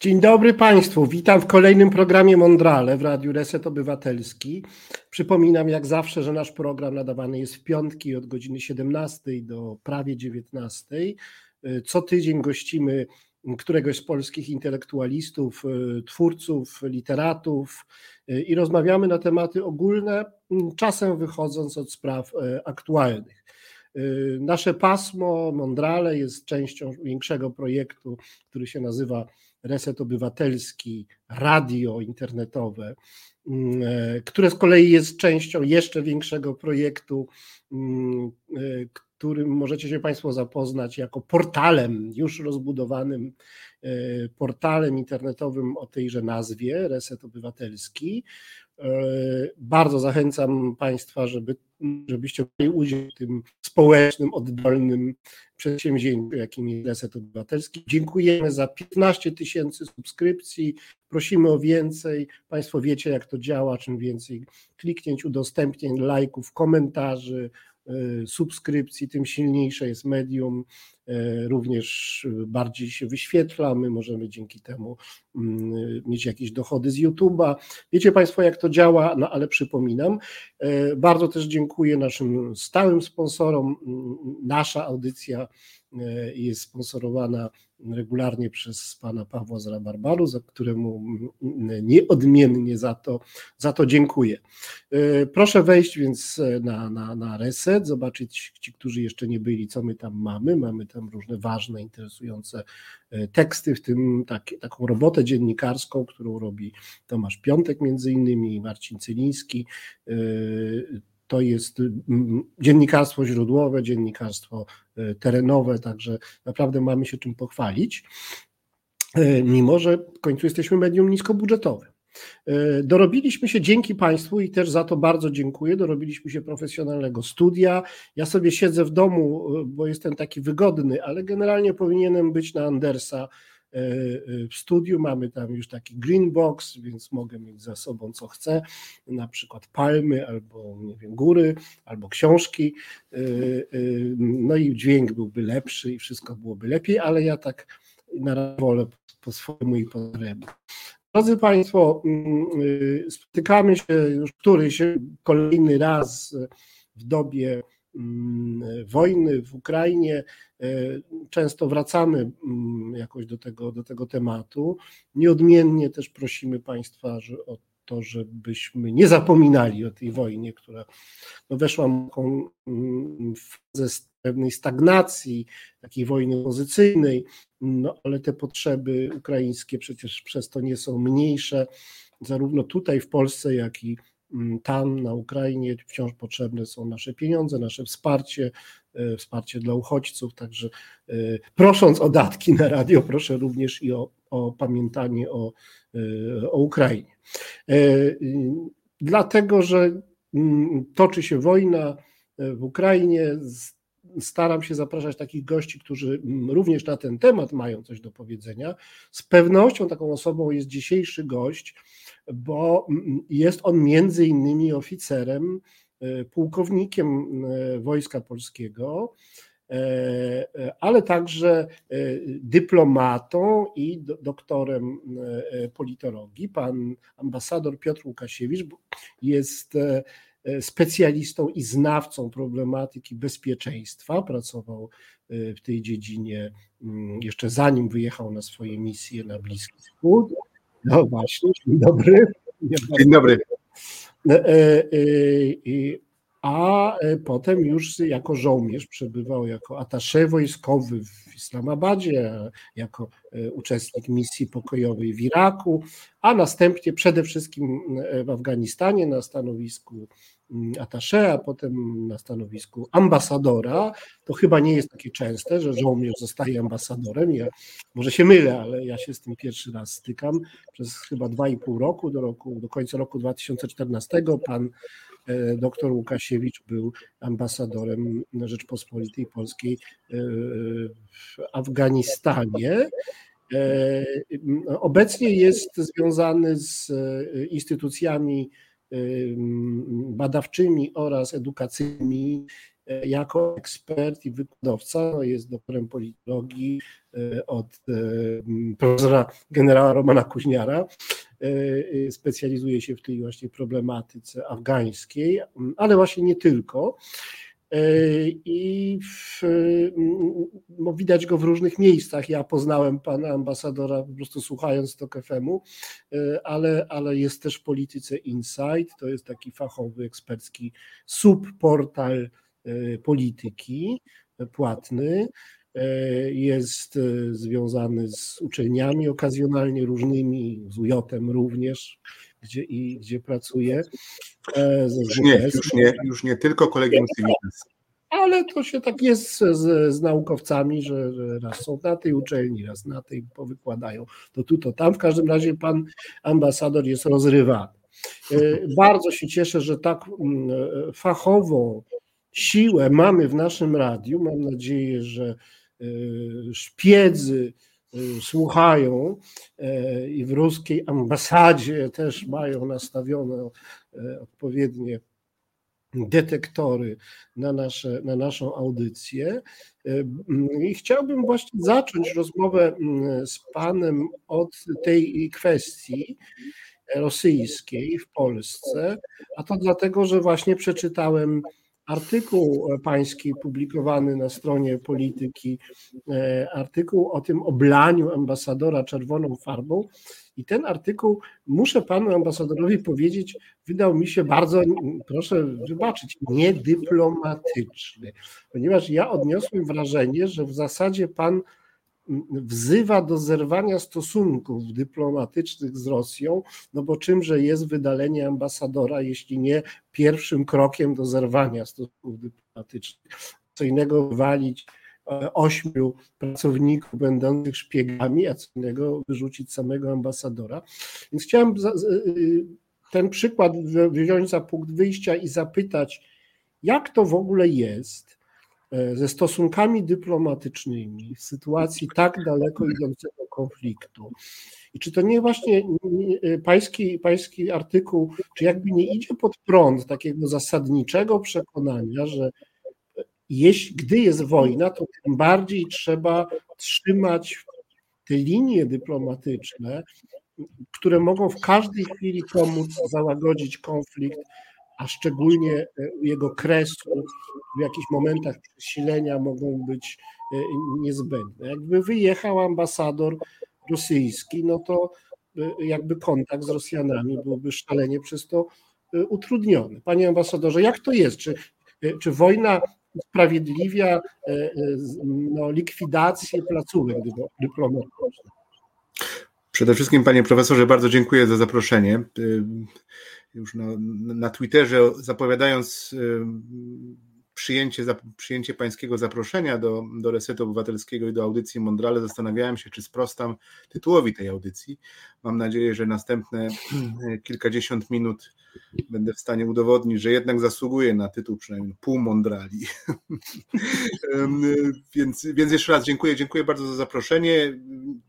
Dzień dobry Państwu, witam w kolejnym programie Mondrale w Radiu Reset Obywatelski. Przypominam jak zawsze, że nasz program nadawany jest w piątki od godziny 17 do prawie 19. Co tydzień gościmy któregoś z polskich intelektualistów, twórców, literatów i rozmawiamy na tematy ogólne, czasem wychodząc od spraw aktualnych. Nasze pasmo Mondrale jest częścią większego projektu, który się nazywa Reset Obywatelski, radio internetowe, mm, e, które z kolei jest częścią jeszcze większego projektu, mm, e, którym możecie się Państwo zapoznać jako portalem, już rozbudowanym e, portalem internetowym o tejże nazwie, Reset Obywatelski. Bardzo zachęcam Państwa, żeby, żebyście brali udział w tym społecznym, oddolnym przedsięwzięciu, jakim jest Reset Obywatelski. Dziękujemy za 15 tysięcy subskrypcji. Prosimy o więcej. Państwo wiecie, jak to działa. Czym więcej kliknięć, udostępnień, lajków, komentarzy, E, subskrypcji, tym silniejsze jest medium, również bardziej się wyświetla, my możemy dzięki temu mm, mieć jakieś dochody z YouTube'a. Wiecie Państwo, jak to działa, no ale przypominam. E, bardzo też dziękuję naszym stałym sponsorom. Nasza audycja jest sponsorowana regularnie przez pana Pawła z Rabarbaru, za któremu nieodmiennie za to, za to dziękuję. E, proszę wejść więc na, na, na reset, zobaczyć ci, którzy jeszcze nie byli, co my tam mamy. Mamy tam różne ważne, interesujące e, teksty, w tym tak, taką robotę dziennikarską, którą robi Tomasz Piątek między innymi, Marcin Cyliński e, to jest mm, dziennikarstwo źródłowe, dziennikarstwo e, terenowe, także naprawdę mamy się czym pochwalić, e, mimo że w końcu jesteśmy medium niskobudżetowym. Dorobiliśmy się dzięki Państwu i też za to bardzo dziękuję. Dorobiliśmy się profesjonalnego studia. Ja sobie siedzę w domu, bo jestem taki wygodny, ale generalnie powinienem być na Andersa w studiu. Mamy tam już taki green box, więc mogę mieć za sobą co chcę, na przykład palmy albo nie wiem, góry, albo książki. E, no i dźwięk byłby lepszy i wszystko byłoby lepiej, ale ja tak na wolę po swojemu i po Drodzy Państwo, mm, spotykamy się już któryś kolejny raz w dobie wojny w Ukrainie. E, często wracamy mm, jakoś do tego, do tego tematu. Nieodmiennie też prosimy Państwa że o to, żebyśmy nie zapominali o tej wojnie, która no weszła w mm, fazę pewnej stagnacji, takiej wojny pozycyjnej, no ale te potrzeby ukraińskie przecież przez to nie są mniejsze, zarówno tutaj w Polsce, jak i Mm, tam na Ukrainie wciąż potrzebne są nasze pieniądze, nasze wsparcie, e, wsparcie dla uchodźców. Także e, prosząc o datki na radio, proszę również i o, o pamiętanie o, e, o Ukrainie. Dlatego, że mm, toczy się wojna w Ukrainie, staram się zapraszać takich gości, którzy mm, również na ten temat mają coś do powiedzenia. Z pewnością taką osobą jest dzisiejszy gość, bo mm, jest on między innymi oficerem, e, pułkownikiem e, Wojska Polskiego, e, ale także dyplomatą i doktorem politologii. Pan ambasador Piotr Łukasiewicz jest specjalistą i znawcą problematyki bezpieczeństwa. Pracował w tej dziedzinie mm, jeszcze zanim wyjechał na swoje misje na Bliski Wschód. No właśnie, dzień dobry. Dzień dobry. E, e, a potem już jako żołnierz przebywał jako atasze wojskowy w Islamabadzie, jako e, uczestnik misji pokojowej w Iraku, a następnie przede wszystkim w Afganistanie na stanowisku atasze, a potem na stanowisku ambasadora. To chyba nie jest takie częste, że żołnierz zostaje ambasadorem. Ja może się mylę, ale ja się z tym pierwszy raz stykam. Przez chyba dwa i pół roku, do, roku, do końca roku 2014, pan e, doktor Łukasiewicz był ambasadorem Rzeczpospolitej Polskiej e, w Afganistanie. E, obecnie jest związany z instytucjami badawczymi oraz edukacyjnymi jako ekspert i wykładowca, no jest doktorem politologii od profesora generała Romana Kuźniara. Specjalizuje się w tej właśnie problematyce afgańskiej, ale właśnie nie tylko. E, i w, no widać go w różnych miejscach. Ja poznałem pana ambasadora po prostu słuchając to KFM-u, e, ale, ale jest też w polityce Insight, to jest taki fachowy, ekspercki subportal e, polityki płatny. Jest związany z uczelniami okazjonalnie różnymi, z UJ-em również, gdzie, i, gdzie pracuje. Już nie, już nie, już nie tylko kolegium Civitas. Ale to się tak jest z, z naukowcami, że, że, raz są na tej uczelni, raz na tej powykładają. To tu, to tam. W każdym razie pan ambasador jest rozrywany. E, bardzo się cieszę, że tak mm, fachową siłę mamy w naszym radiu. Mam nadzieję, że e, szpiedzy e, słuchają i w ruskiej ambasadzie też mają nastawione odpowiednie detektory na, nasze, na naszą audycję. I chciałbym właśnie zacząć rozmowę z Panem od tej kwestii rosyjskiej w Polsce, a to dlatego, że właśnie przeczytałem artykuł pański publikowany na stronie polityki, e, artykuł o tym oblaniu ambasadora czerwoną farbą. I ten artykuł, muszę panu ambasadorowi powiedzieć, wydał mi się bardzo, proszę wybaczyć, niedyplomatyczny, ponieważ ja odniosłem wrażenie, że w zasadzie pan wzywa do zerwania stosunków dyplomatycznych z Rosją, no bo czymże jest wydalenie ambasadora, jeśli nie pierwszym krokiem do zerwania stosunków dyplomatycznych. Co innego walić e, ośmiu pracowników będących szpiegami, a co innego wyrzucić samego ambasadora. Więc chciałem y, ten przykład wziąć za punkt wyjścia i zapytać, jak to w ogóle jest, E, ze stosunkami dyplomatycznymi w sytuacji tak daleko idącego konfliktu. I czy to nie właśnie e, pański, pański artykuł, czy jakby nie idzie pod prąd takiego zasadniczego przekonania, że jeśli, gdy jest wojna, to tym bardziej trzeba trzymać te linie dyplomatyczne, które mogą w każdej chwili pomóc załagodzić konflikt a szczególnie e, jego kresu w jakichś momentach przesilenia mogą być e, niezbędne. Jakby wyjechał ambasador rosyjski, no to e, jakby kontakt z Rosjanami byłby szalenie przez to utrudniony. Panie ambasadorze, jak to jest? Czy, czy wojna usprawiedliwia no, likwidację placówek dyplomatycznych? Przede wszystkim, panie profesorze, bardzo dziękuję za zaproszenie już na, na Twitterze zapowiadając przyjęcie, przyjęcie pańskiego zaproszenia do, do Resetu Obywatelskiego i do audycji Mondrale, zastanawiałem się, czy sprostam tytułowi tej audycji. Mam nadzieję, że następne kilkadziesiąt minut będę w stanie udowodnić, że jednak zasługuję na tytuł przynajmniej pół Mondrali. więc, więc jeszcze raz dziękuję, dziękuję bardzo za zaproszenie.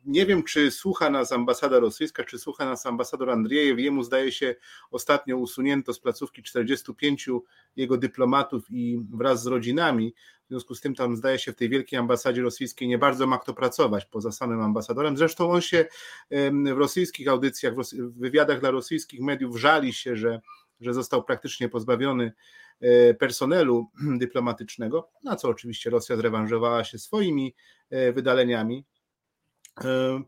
Nie wiem, czy słucha nas ambasada rosyjska, czy słucha nas ambasador Andriejew. Jemu zdaje się ostatnio usunięto z placówki 45 jego dyplomatów i wraz z rodzinami. W związku z tym tam zdaje się w tej wielkiej ambasadzie rosyjskiej nie bardzo ma kto pracować poza samym ambasadorem. Zresztą on się w rosyjskich audycjach, w wywiadach dla rosyjskich mediów żali się, że, że został praktycznie pozbawiony e, personelu dyplomatycznego, na co oczywiście Rosja zrewanżowała się swoimi e, wydaleniami. E,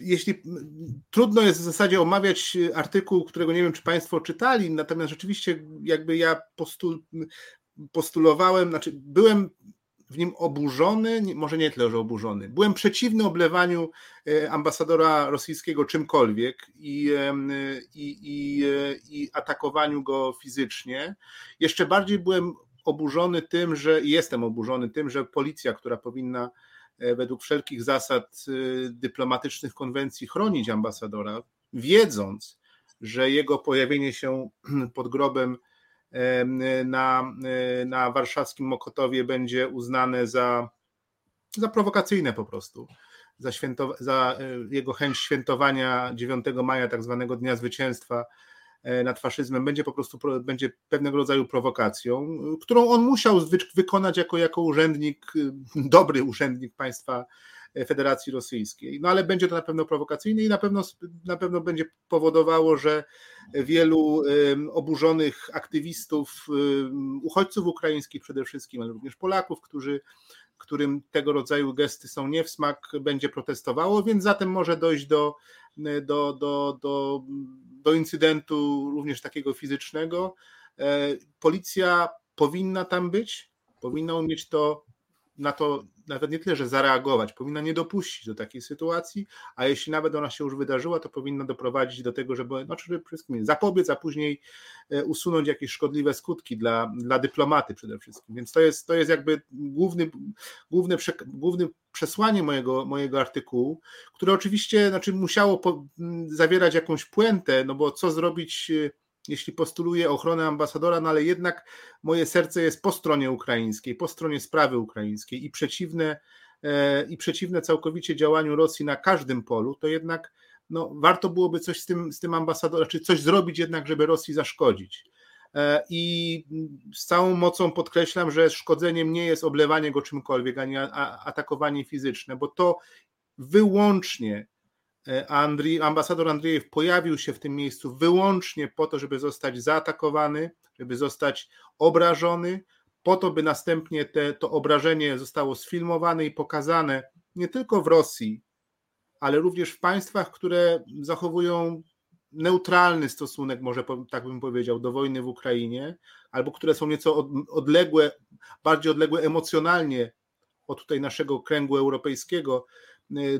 jeśli trudno jest w zasadzie omawiać artykuł, którego nie wiem, czy Państwo czytali, natomiast rzeczywiście jakby ja postul, postulowałem, znaczy byłem w nim oburzony, może nie tyle, że oburzony. Byłem przeciwny oblewaniu e, ambasadora rosyjskiego czymkolwiek i, i, i, e, i atakowaniu go fizycznie. Jeszcze bardziej byłem oburzony tym, że jestem oburzony tym, że policja, która powinna e, według wszelkich zasad dyplomatycznych konwencji chronić ambasadora, wiedząc, że jego pojawienie się pod grobem na, na warszawskim Mokotowie będzie uznane za, za prowokacyjne po prostu. Za, święto, za e, jego chęć świętowania 9 maja, tak zwanego Dnia Zwycięstwa nad faszyzmem będzie po prostu będzie pewnego rodzaju prowokacją, którą on musiał wykonać jako, jako urzędnik, dobry urzędnik państwa Federacji Rosyjskiej. No ale będzie to na pewno prowokacyjne i na pewno, na pewno będzie powodowało, że wielu oburzonych aktywistów, uchodźców ukraińskich przede wszystkim, ale również Polaków, którzy którym tego rodzaju gesty są nie w smak, będzie protestowało, więc zatem może dojść do, do, do, do, do incydentu również takiego fizycznego. E, policja powinna tam być, powinna umieć to na to nawet nie tyle, że zareagować, powinna nie dopuścić do takiej sytuacji, a jeśli nawet ona się już wydarzyła, to powinna doprowadzić do tego, żeby, żeby przede wszystkim zapobiec, a później e, usunąć jakieś szkodliwe skutki dla, dla dyplomaty przede wszystkim. Więc to jest, to jest jakby główny, główny, główny przesłanie mojego, mojego artykułu, które oczywiście znaczy musiało po, zawierać jakąś puentę, no bo co zrobić e, jeśli postuluję ochronę ambasadora, no ale jednak moje serce jest po stronie ukraińskiej, po stronie sprawy ukraińskiej i przeciwne, e, i przeciwne całkowicie działaniu Rosji na każdym polu, to jednak no, warto byłoby coś z tym, z tym ambasadorem, czy coś zrobić jednak, żeby Rosji zaszkodzić. E, I z całą mocą podkreślam, że szkodzeniem nie jest oblewanie go czymkolwiek, ani atakowanie fizyczne, bo to wyłącznie Andrii, ambasador Andrzejew pojawił się w tym miejscu wyłącznie po to, żeby zostać zaatakowany, żeby zostać obrażony, po to, by następnie te, to obrażenie zostało sfilmowane i pokazane nie tylko w Rosji, ale również w państwach, które zachowują neutralny stosunek, może tak bym powiedział, do wojny w Ukrainie, albo które są nieco odległe, bardziej odległe emocjonalnie od tutaj naszego kręgu europejskiego,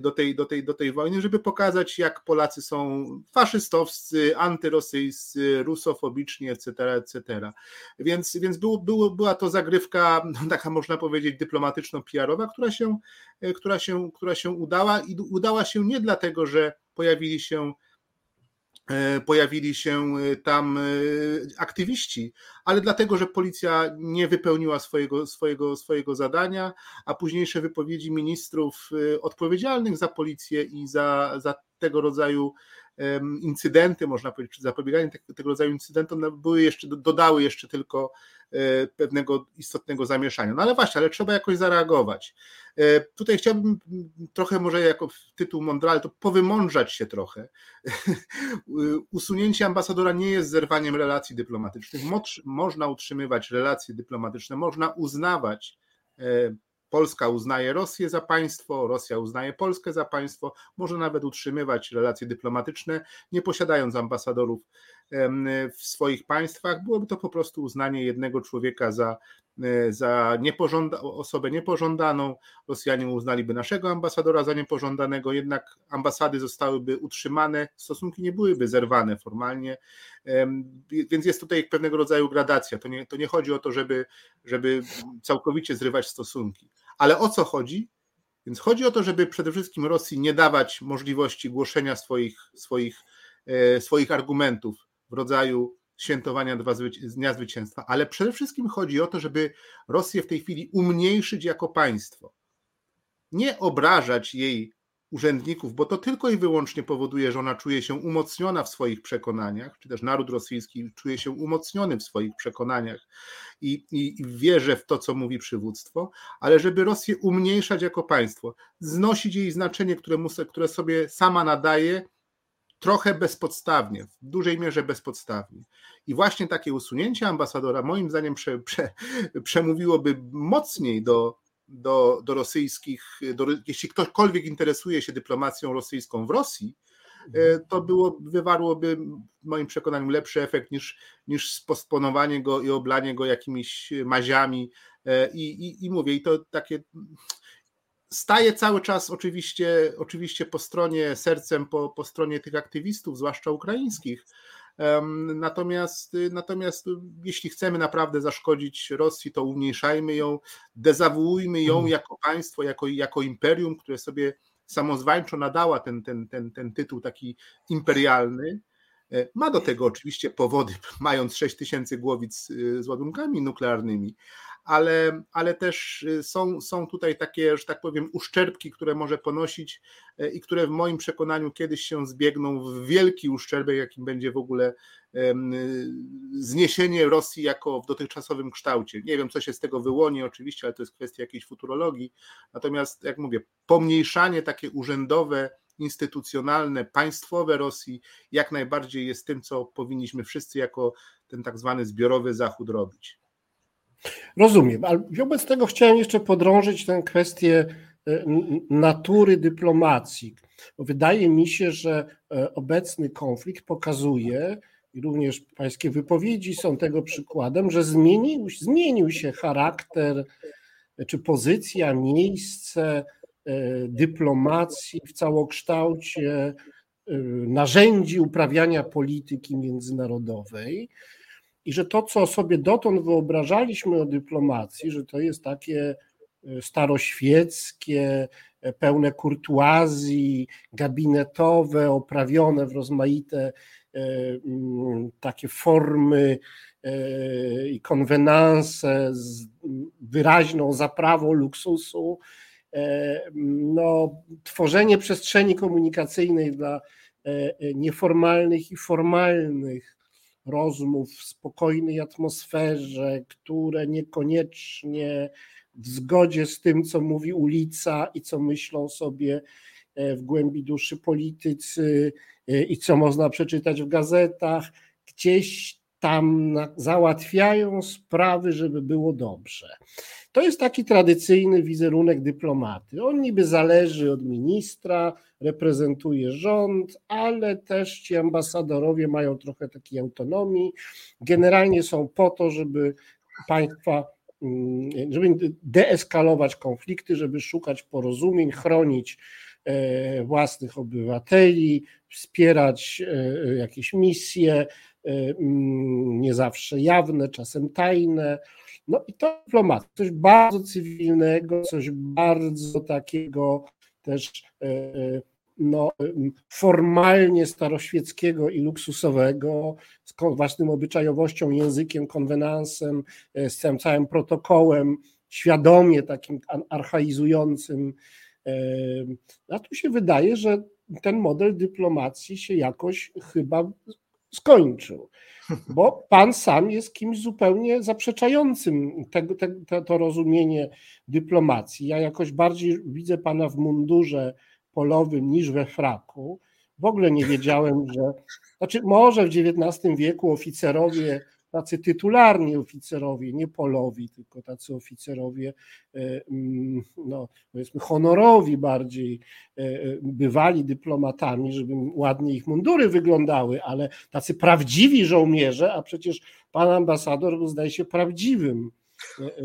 do tej, do, tej, do tej wojny, żeby pokazać, jak Polacy są faszystowscy, antyrosyjscy, rusofobiczni, etc., etc. Więc, więc był, był, była to zagrywka, no, taka można powiedzieć, dyplomatyczno-PR-owa, która się, y, która, się, która się udała i udała się nie dlatego, że pojawili się E, pojawili się e, tam e, aktywiści, ale dlatego, że policja nie wypełniła swojego, swojego, swojego zadania, a późniejsze wypowiedzi ministrów odpowiedzialnych za policję i za, za tego rodzaju incydenty, można powiedzieć, czy zapobieganie tego, rodzaju incydentom no, były jeszcze, dodały jeszcze tylko e, pewnego istotnego zamieszania. No ale właśnie, ale trzeba jakoś zareagować. E, tutaj chciałbym trochę może jako tytuł mądrale to powymądrzać się trochę. Usunięcie ambasadora nie jest zerwaniem relacji dyplomatycznych. Można utrzymywać relacje dyplomatyczne, można uznawać e, Polska uznaje Rosję za państwo, Rosja uznaje Polskę za państwo, może nawet utrzymywać relacje dyplomatyczne, nie posiadając ambasadorów w swoich państwach. Byłoby to po prostu uznanie jednego człowieka za E, za niepożąda, osobę niepożądaną. Rosjanie uznaliby naszego ambasadora za niepożądanego, jednak ambasady zostałyby utrzymane, stosunki nie byłyby zerwane formalnie, więc jest tutaj pewnego rodzaju gradacja. To nie, to nie chodzi o to, żeby, żeby całkowicie zrywać stosunki. Ale o co chodzi? Więc chodzi o to, żeby przede wszystkim Rosji nie dawać możliwości głoszenia swoich, swoich, e, swoich argumentów w rodzaju świętowania Dnia Zwycięstwa, ale przede wszystkim chodzi o to, żeby Rosję w tej chwili umniejszyć jako państwo. Nie obrażać jej urzędników, bo to tylko i wyłącznie powoduje, że ona czuje się umocniona w swoich przekonaniach, czy też naród rosyjski czuje się umocniony w swoich przekonaniach i, i, i wierzy w to, co mówi przywództwo, ale żeby Rosję umniejszać jako państwo, znosić jej znaczenie, które, mu, które sobie sama nadaje trochę bezpodstawnie, w dużej mierze bezpodstawnie. I właśnie takie usunięcie ambasadora, moim zdaniem, prze, prze, przemówiłoby mocniej do, do, do rosyjskich, do, jeśli ktokolwiek interesuje się dyplomacją rosyjską w Rosji, e, to było, wywarłoby w moim przekonaniu lepszy efekt niż, niż spostponowanie go i oblanie go jakimiś maziami. E, I, i, i mówię, i to takie staje cały czas oczywiście, oczywiście po stronie sercem, po, po stronie tych aktywistów, zwłaszcza ukraińskich. Natomiast, natomiast jeśli chcemy naprawdę zaszkodzić Rosji, to umniejszajmy ją, dezawuujmy ją mhm. jako państwo, jako, jako imperium, które sobie samozwańczo nadała ten, ten, ten, ten tytuł taki imperialny. E, ma do tego oczywiście powody, mając 6 tysięcy głowic e, z ładunkami nuklearnymi, ale, ale też są, są tutaj takie, że tak powiem, uszczerbki, które może ponosić i które w moim przekonaniu kiedyś się zbiegną w wielki uszczerbek, jakim będzie w ogóle zniesienie Rosji jako w dotychczasowym kształcie. Nie wiem, co się z tego wyłoni, oczywiście, ale to jest kwestia jakiejś futurologii. Natomiast, jak mówię, pomniejszanie takie urzędowe, instytucjonalne, państwowe Rosji jak najbardziej jest tym, co powinniśmy wszyscy jako ten tak zwany zbiorowy Zachód robić. Rozumiem, ale wobec tego chciałem jeszcze podrążyć tę kwestię e, natury dyplomacji. Wydaje mi się, że e, obecny konflikt pokazuje, i również pańskie wypowiedzi są tego przykładem, że zmienił, zmienił się charakter czy pozycja, miejsce e, dyplomacji w całokształcie narzędzi uprawiania polityki międzynarodowej i że to, co sobie dotąd wyobrażaliśmy o dyplomacji, że to jest takie e, staroświeckie, pełne kurtuazji, gabinetowe, oprawione w rozmaite mm, takie formy E, i konwenanse z wyraźną zaprawą luksusu, e, no, tworzenie przestrzeni komunikacyjnej dla e, nieformalnych i formalnych rozmów w spokojnej atmosferze, które niekoniecznie w zgodzie z tym, co mówi ulica i co myślą sobie w głębi duszy politycy i co można przeczytać w gazetach, gdzieś tam załatwiają sprawy, żeby było dobrze. To jest taki tradycyjny wizerunek dyplomaty. On niby zależy od ministra, reprezentuje rząd, ale też ci ambasadorowie mają trochę takiej autonomii. Generalnie są po to, żeby państwa, mm, żeby deeskalować konflikty, żeby szukać porozumień, chronić e, własnych obywateli, wspierać e, jakieś misje, Y, mm, nie zawsze jawne, czasem tajne. No i to dyplomacja, coś bardzo cywilnego, coś bardzo takiego też y, y, no, formalnie staroświeckiego i luksusowego, z własną obyczajowością, językiem, konwenansem, z całym, całym protokołem, świadomie takim archaizującym. A tu się wydaje, że ten model dyplomacji się jakoś chyba skończył. Bo pan sam jest kimś zupełnie zaprzeczającym tego, te, to rozumienie dyplomacji. Ja jakoś bardziej widzę pana w mundurze polowym niż we fraku. W ogóle nie wiedziałem, że. Znaczy, może w XIX wieku oficerowie tacy tytularni oficerowie, nie polowi, tylko tacy oficerowie, e, mm, no, powiedzmy, honorowi bardziej, e, e, bywali dyplomatami, żeby ładnie ich mundury wyglądały, ale tacy prawdziwi żołnierze, a przecież pan ambasador był, zdaje się, prawdziwym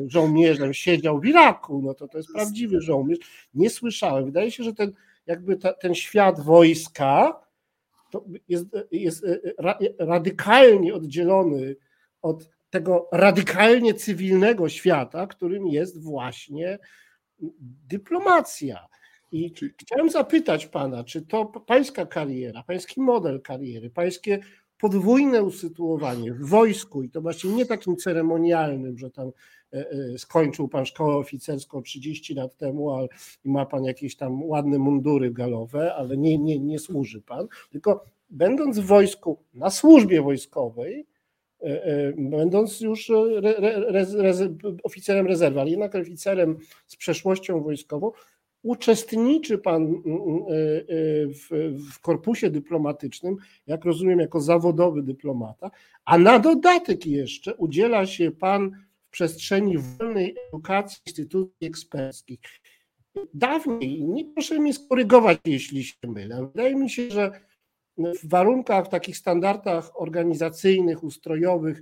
żołnierzem, siedział w Iraku, no to to jest prawdziwy żołnierz. Nie słyszałem. Wydaje się, że ten, jakby ta, ten świat wojska jest, jest radykalnie oddzielony od tego radykalnie cywilnego świata, którym jest właśnie dyplomacja. I chciałem zapytać pana, czy to pańska kariera, pański model kariery, pańskie podwójne usytuowanie w wojsku i to właśnie nie takim ceremonialnym, że tam e, e, skończył pan szkołę oficerską 30 lat temu ale, i ma pan jakieś tam ładne mundury galowe, ale nie, nie, nie służy pan, tylko będąc w wojsku na służbie wojskowej, będąc już re, re, re, oficerem rezerwy, ale jednak oficerem z przeszłością wojskową, uczestniczy Pan mm, mm, e, w, w korpusie dyplomatycznym, jak rozumiem, jako zawodowy dyplomata, a na dodatek jeszcze udziela się Pan w przestrzeni wolnej edukacji instytucji eksperckich. Dawniej, nie proszę mnie skorygować, jeśli się mylę, wydaje mi się, że w warunkach, takich standardach organizacyjnych, ustrojowych,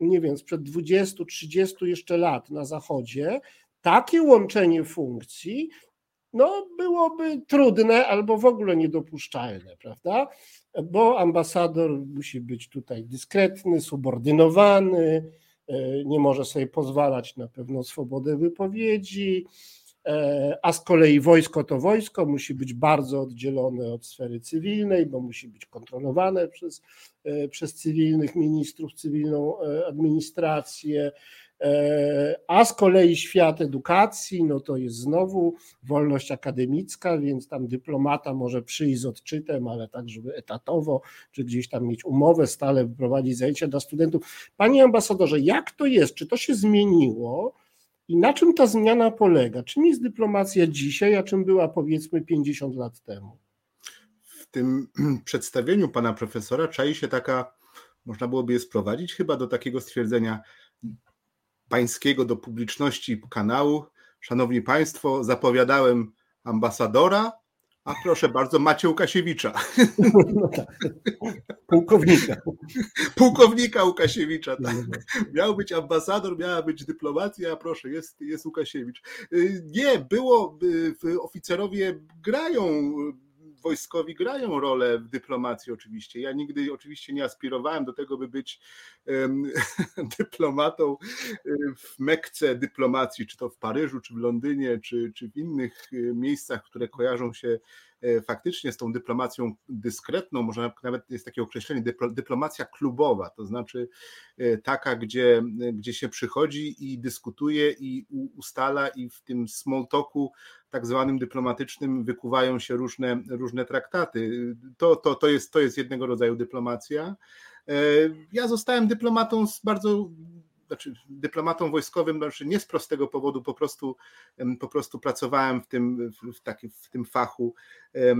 nie wiem, sprzed 20-30 jeszcze lat na Zachodzie, takie łączenie funkcji no, byłoby trudne albo w ogóle niedopuszczalne, prawda? Bo ambasador musi być tutaj dyskretny, subordynowany, e, nie może sobie pozwalać na pewną swobodę wypowiedzi, a z kolei wojsko to wojsko musi być bardzo oddzielone od sfery cywilnej, bo musi być kontrolowane przez, e, przez cywilnych ministrów, cywilną e, administrację. E, a z kolei świat edukacji, no to jest znowu wolność akademicka, więc tam dyplomata może przyjść z odczytem, ale tak, żeby etatowo, czy gdzieś tam mieć umowę stale, prowadzić zajęcia dla studentów. Panie ambasadorze, jak to jest? Czy to się zmieniło? I na czym ta zmiana polega? Czym jest dyplomacja dzisiaj, a czym była powiedzmy 50 lat temu? W tym przedstawieniu pana profesora czai się taka, można byłoby je sprowadzić chyba do takiego stwierdzenia pańskiego do publiczności kanału. Szanowni Państwo, zapowiadałem ambasadora, a proszę bardzo, Macie Łukasiewicza. No tak. Pułkownika. Pułkownika Łukasiewicza, tak. Miał być ambasador, miała być dyplomacja, a proszę, jest, jest Łukasiewicz. Y, nie, było, y, oficerowie grają wojskowi grają rolę w dyplomacji oczywiście. Ja nigdy oczywiście nie aspirowałem do tego, by być um, dyplomatą y, w Mekce dyplomacji, czy to w Paryżu, czy w Londynie, czy, czy w innych y, miejscach, które kojarzą się E, faktycznie z tą dyplomacją dyskretną, może nawet jest takie określenie, dyplomacja klubowa, to znaczy e, taka, gdzie, gdzie się przychodzi i dyskutuje i ustala i w tym small talku tak zwanym dyplomatycznym wykuwają się różne, różne traktaty. To, to, to, jest, to jest jednego rodzaju dyplomacja. E, ja zostałem dyplomatą z bardzo znaczy dyplomatą wojskowym, znaczy nie z prostego powodu, po prostu, po prostu pracowałem w tym, w, takim, w tym fachu, e,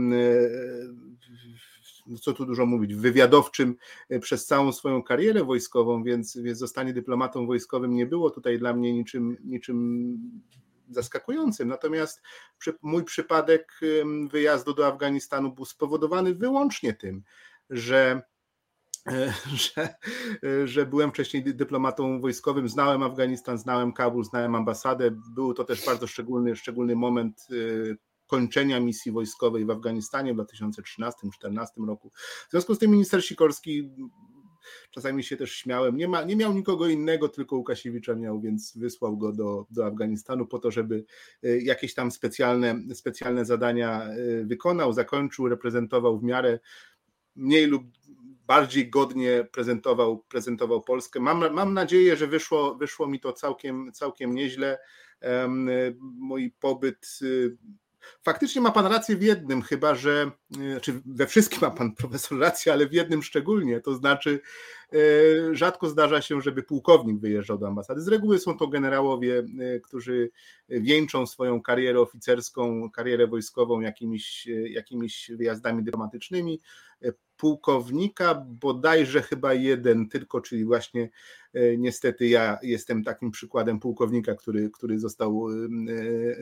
no co tu dużo mówić, wywiadowczym przez całą swoją karierę wojskową, więc, więc zostanie dyplomatą wojskowym nie było tutaj dla mnie niczym, niczym zaskakującym. Natomiast mój przypadek wyjazdu do Afganistanu był spowodowany wyłącznie tym, że że, że byłem wcześniej dyplomatą wojskowym, znałem Afganistan, znałem Kabul, znałem ambasadę. Był to też bardzo szczególny, szczególny moment y, kończenia misji wojskowej w Afganistanie w 2013-2014 roku. W związku z tym minister Sikorski czasami się też śmiałem. Nie, ma, nie miał nikogo innego, tylko Łukasiewicza miał, więc wysłał go do, do Afganistanu po to, żeby y, jakieś tam specjalne, specjalne zadania y, wykonał, zakończył, reprezentował w miarę mniej lub bardziej godnie prezentował, prezentował Polskę. Mam, mam nadzieję, że wyszło, wyszło mi to całkiem, całkiem nieźle. Mój pobyt Faktycznie ma pan rację w jednym, chyba że, czy znaczy we wszystkim ma pan profesor rację, ale w jednym szczególnie, to znaczy e, rzadko zdarza się, żeby pułkownik wyjeżdżał do ambasady. Z reguły są to generałowie, e, którzy wieńczą swoją karierę oficerską, karierę wojskową jakimiś, jakimiś wyjazdami dyplomatycznymi. E, pułkownika bodajże chyba jeden tylko, czyli właśnie niestety ja jestem takim przykładem pułkownika, który, który został,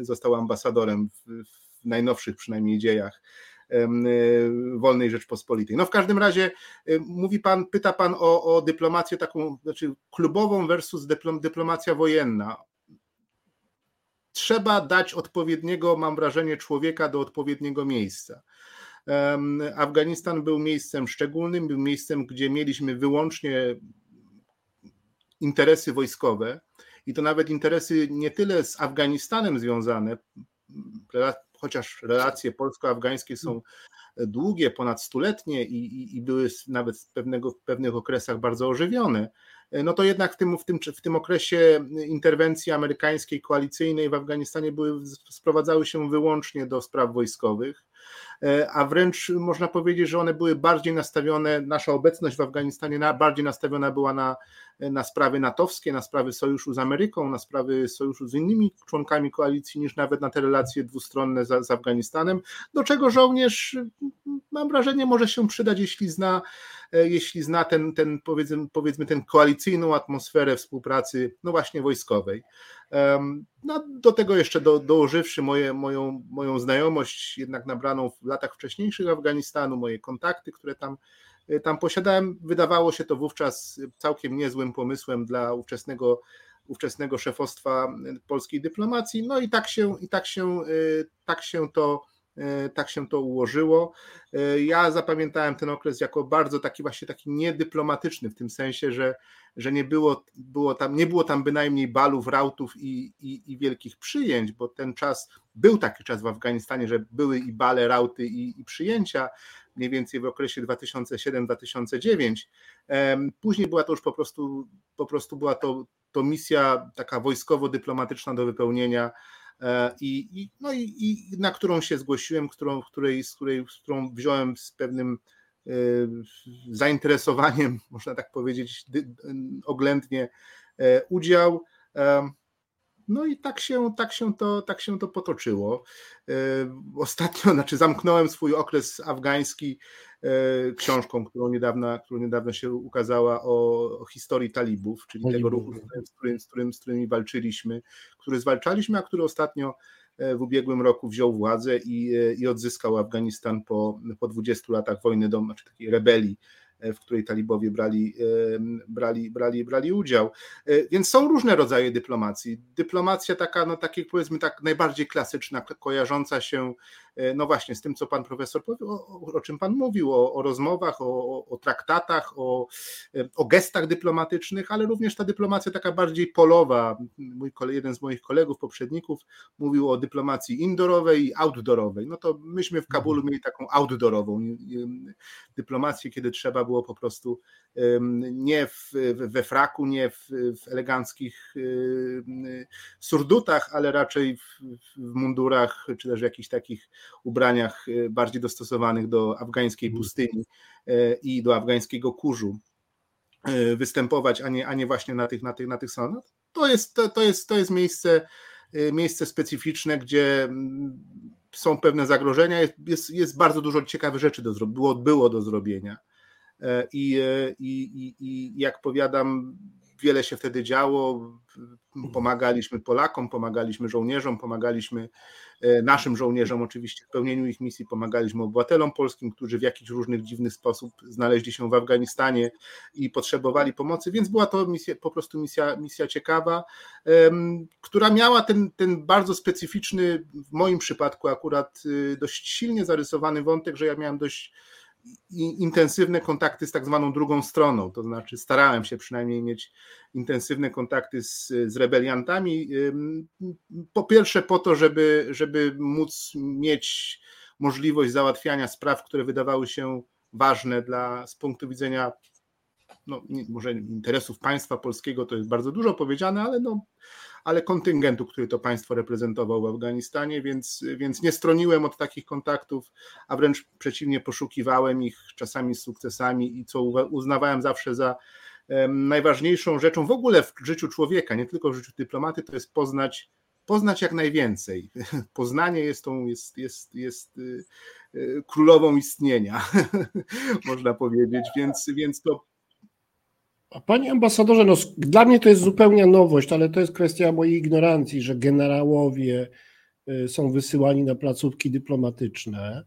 został ambasadorem w, w najnowszych przynajmniej dziejach e, wolnej Rzeczpospolitej. No w każdym razie e, mówi pan, pyta pan o, o dyplomację taką, znaczy klubową versus dyplomacja wojenna. Trzeba dać odpowiedniego, mam wrażenie, człowieka do odpowiedniego miejsca. Afganistan był miejscem szczególnym, był miejscem, gdzie mieliśmy wyłącznie interesy wojskowe i to nawet interesy nie tyle z Afganistanem związane, chociaż relacje polsko-afgańskie są długie, ponad stuletnie i, i, i były nawet w, pewnego, w pewnych okresach bardzo ożywione, no to jednak w tym, w, tym, w tym okresie interwencji amerykańskiej koalicyjnej w Afganistanie były, sprowadzały się wyłącznie do spraw wojskowych. E, a wręcz można powiedzieć, że one były bardziej nastawione, nasza obecność w Afganistanie bardziej nastawiona była na, na sprawy natowskie, na sprawy sojuszu z Ameryką, na sprawy sojuszu z innymi członkami koalicji, niż nawet na te relacje dwustronne z, z Afganistanem, do czego żołnierz, mam wrażenie, może się przydać, jeśli zna, e, jeśli zna ten, ten powiedzmy, powiedzmy ten koalicyjną atmosferę współpracy, no właśnie wojskowej. No, do tego jeszcze do, dołożywszy moje, moją, moją znajomość, jednak nabraną w latach wcześniejszych Afganistanu, moje kontakty, które tam, e, tam posiadałem, wydawało się to wówczas całkiem niezłym pomysłem dla ówczesnego, ówczesnego szefostwa polskiej dyplomacji. No i tak się, i tak się, e, tak się to tak się to ułożyło. E, ja zapamiętałem ten okres jako bardzo taki właśnie taki niedyplomatyczny, w tym sensie, że, że nie, było, było tam, nie było tam bynajmniej balów, rautów i, i, i wielkich przyjęć, bo ten czas, był taki czas w Afganistanie, że były i bale, rauty i, i przyjęcia. mniej więcej w okresie 2007-2009. Później była to już po prostu, po prostu była to, to misja taka wojskowo-dyplomatyczna do wypełnienia e, i, i, no i, i, na którą się zgłosiłem, którą, której, z, której, z którą wziąłem z pewnym e, zainteresowaniem, można tak powiedzieć, oględnie e, udział. No i tak się, tak się, to, tak się to potoczyło. E, ostatnio, znaczy zamknąłem swój okres afgański e, książką, którą niedawno, którą niedawno się ukazała o, o historii talibów, czyli tego ruchu, z którym, z, którym, z którymi walczyliśmy, który zwalczaliśmy, a który ostatnio e, w ubiegłym roku wziął władzę i, i odzyskał Afganistan po, po 20 latach wojny dom, znaczy takiej rebelii w której talibowie brali, brali, brali, brali udział. E, więc są różne rodzaje dyplomacji. Dyplomacja taka, no takie powiedzmy tak najbardziej klasyczna, kojarząca się e, no właśnie z tym, co pan profesor powiedział, o, o czym pan mówił, o, o rozmowach, o, o traktatach, o, e, o gestach dyplomatycznych, ale również ta dyplomacja taka bardziej polowa. Mój, jeden z moich kolegów, poprzedników mówił o dyplomacji indoorowej i outdoorowej. No to myśmy w Kabulu mhm. mieli taką outdoorową dyplomację, kiedy trzeba było było po prostu nie w, we fraku, nie w, w eleganckich surdutach, ale raczej w, w, mundurach, czy też w jakichś takich ubraniach e, bardziej dostosowanych do afgańskiej mhm. pustyni e, i do afgańskiego kurzu e, występować, a nie, a nie właśnie na tych, na tych, na tych salonach. To jest, to, to, jest, to jest miejsce, miejsce specyficzne, gdzie są pewne zagrożenia, jest, jest, jest bardzo dużo ciekawych rzeczy do było, było do zrobienia. I, i, i, i jak powiadam, wiele się wtedy działo. Pomagaliśmy Polakom, pomagaliśmy żołnierzom, pomagaliśmy e, naszym żołnierzom oczywiście w pełnieniu ich misji, pomagaliśmy obywatelom polskim, którzy w jakiś różnych dziwny sposób znaleźli się w Afganistanie i potrzebowali pomocy, więc była to misja, po prostu misja, misja ciekawa, która miała ten, ten bardzo specyficzny, w moim przypadku akurat y, dość silnie zarysowany wątek, że ja miałem dość intensywne kontakty z tak zwaną drugą stroną, to znaczy starałem się przynajmniej mieć intensywne kontakty z, z rebeliantami. Po pierwsze po to, żeby, żeby móc mieć możliwość załatwiania spraw, które wydawały się ważne dla, z punktu widzenia no, może interesów państwa polskiego to jest bardzo dużo powiedziane, ale no, ale kontyngentu, który to państwo reprezentował w Afganistanie, więc, więc nie stroniłem od takich kontaktów, a wręcz przeciwnie, poszukiwałem ich czasami z sukcesami i co uznawałem zawsze za najważniejszą rzeczą w ogóle w życiu człowieka, nie tylko w życiu dyplomaty, to jest poznać poznać jak najwięcej. Poznanie jest tą, jest, jest, jest y, y, królową istnienia, można powiedzieć, więc, więc to Panie ambasadorze, no, dla mnie to jest zupełnie nowość, ale to jest kwestia mojej ignorancji, że generałowie y, są wysyłani na placówki dyplomatyczne.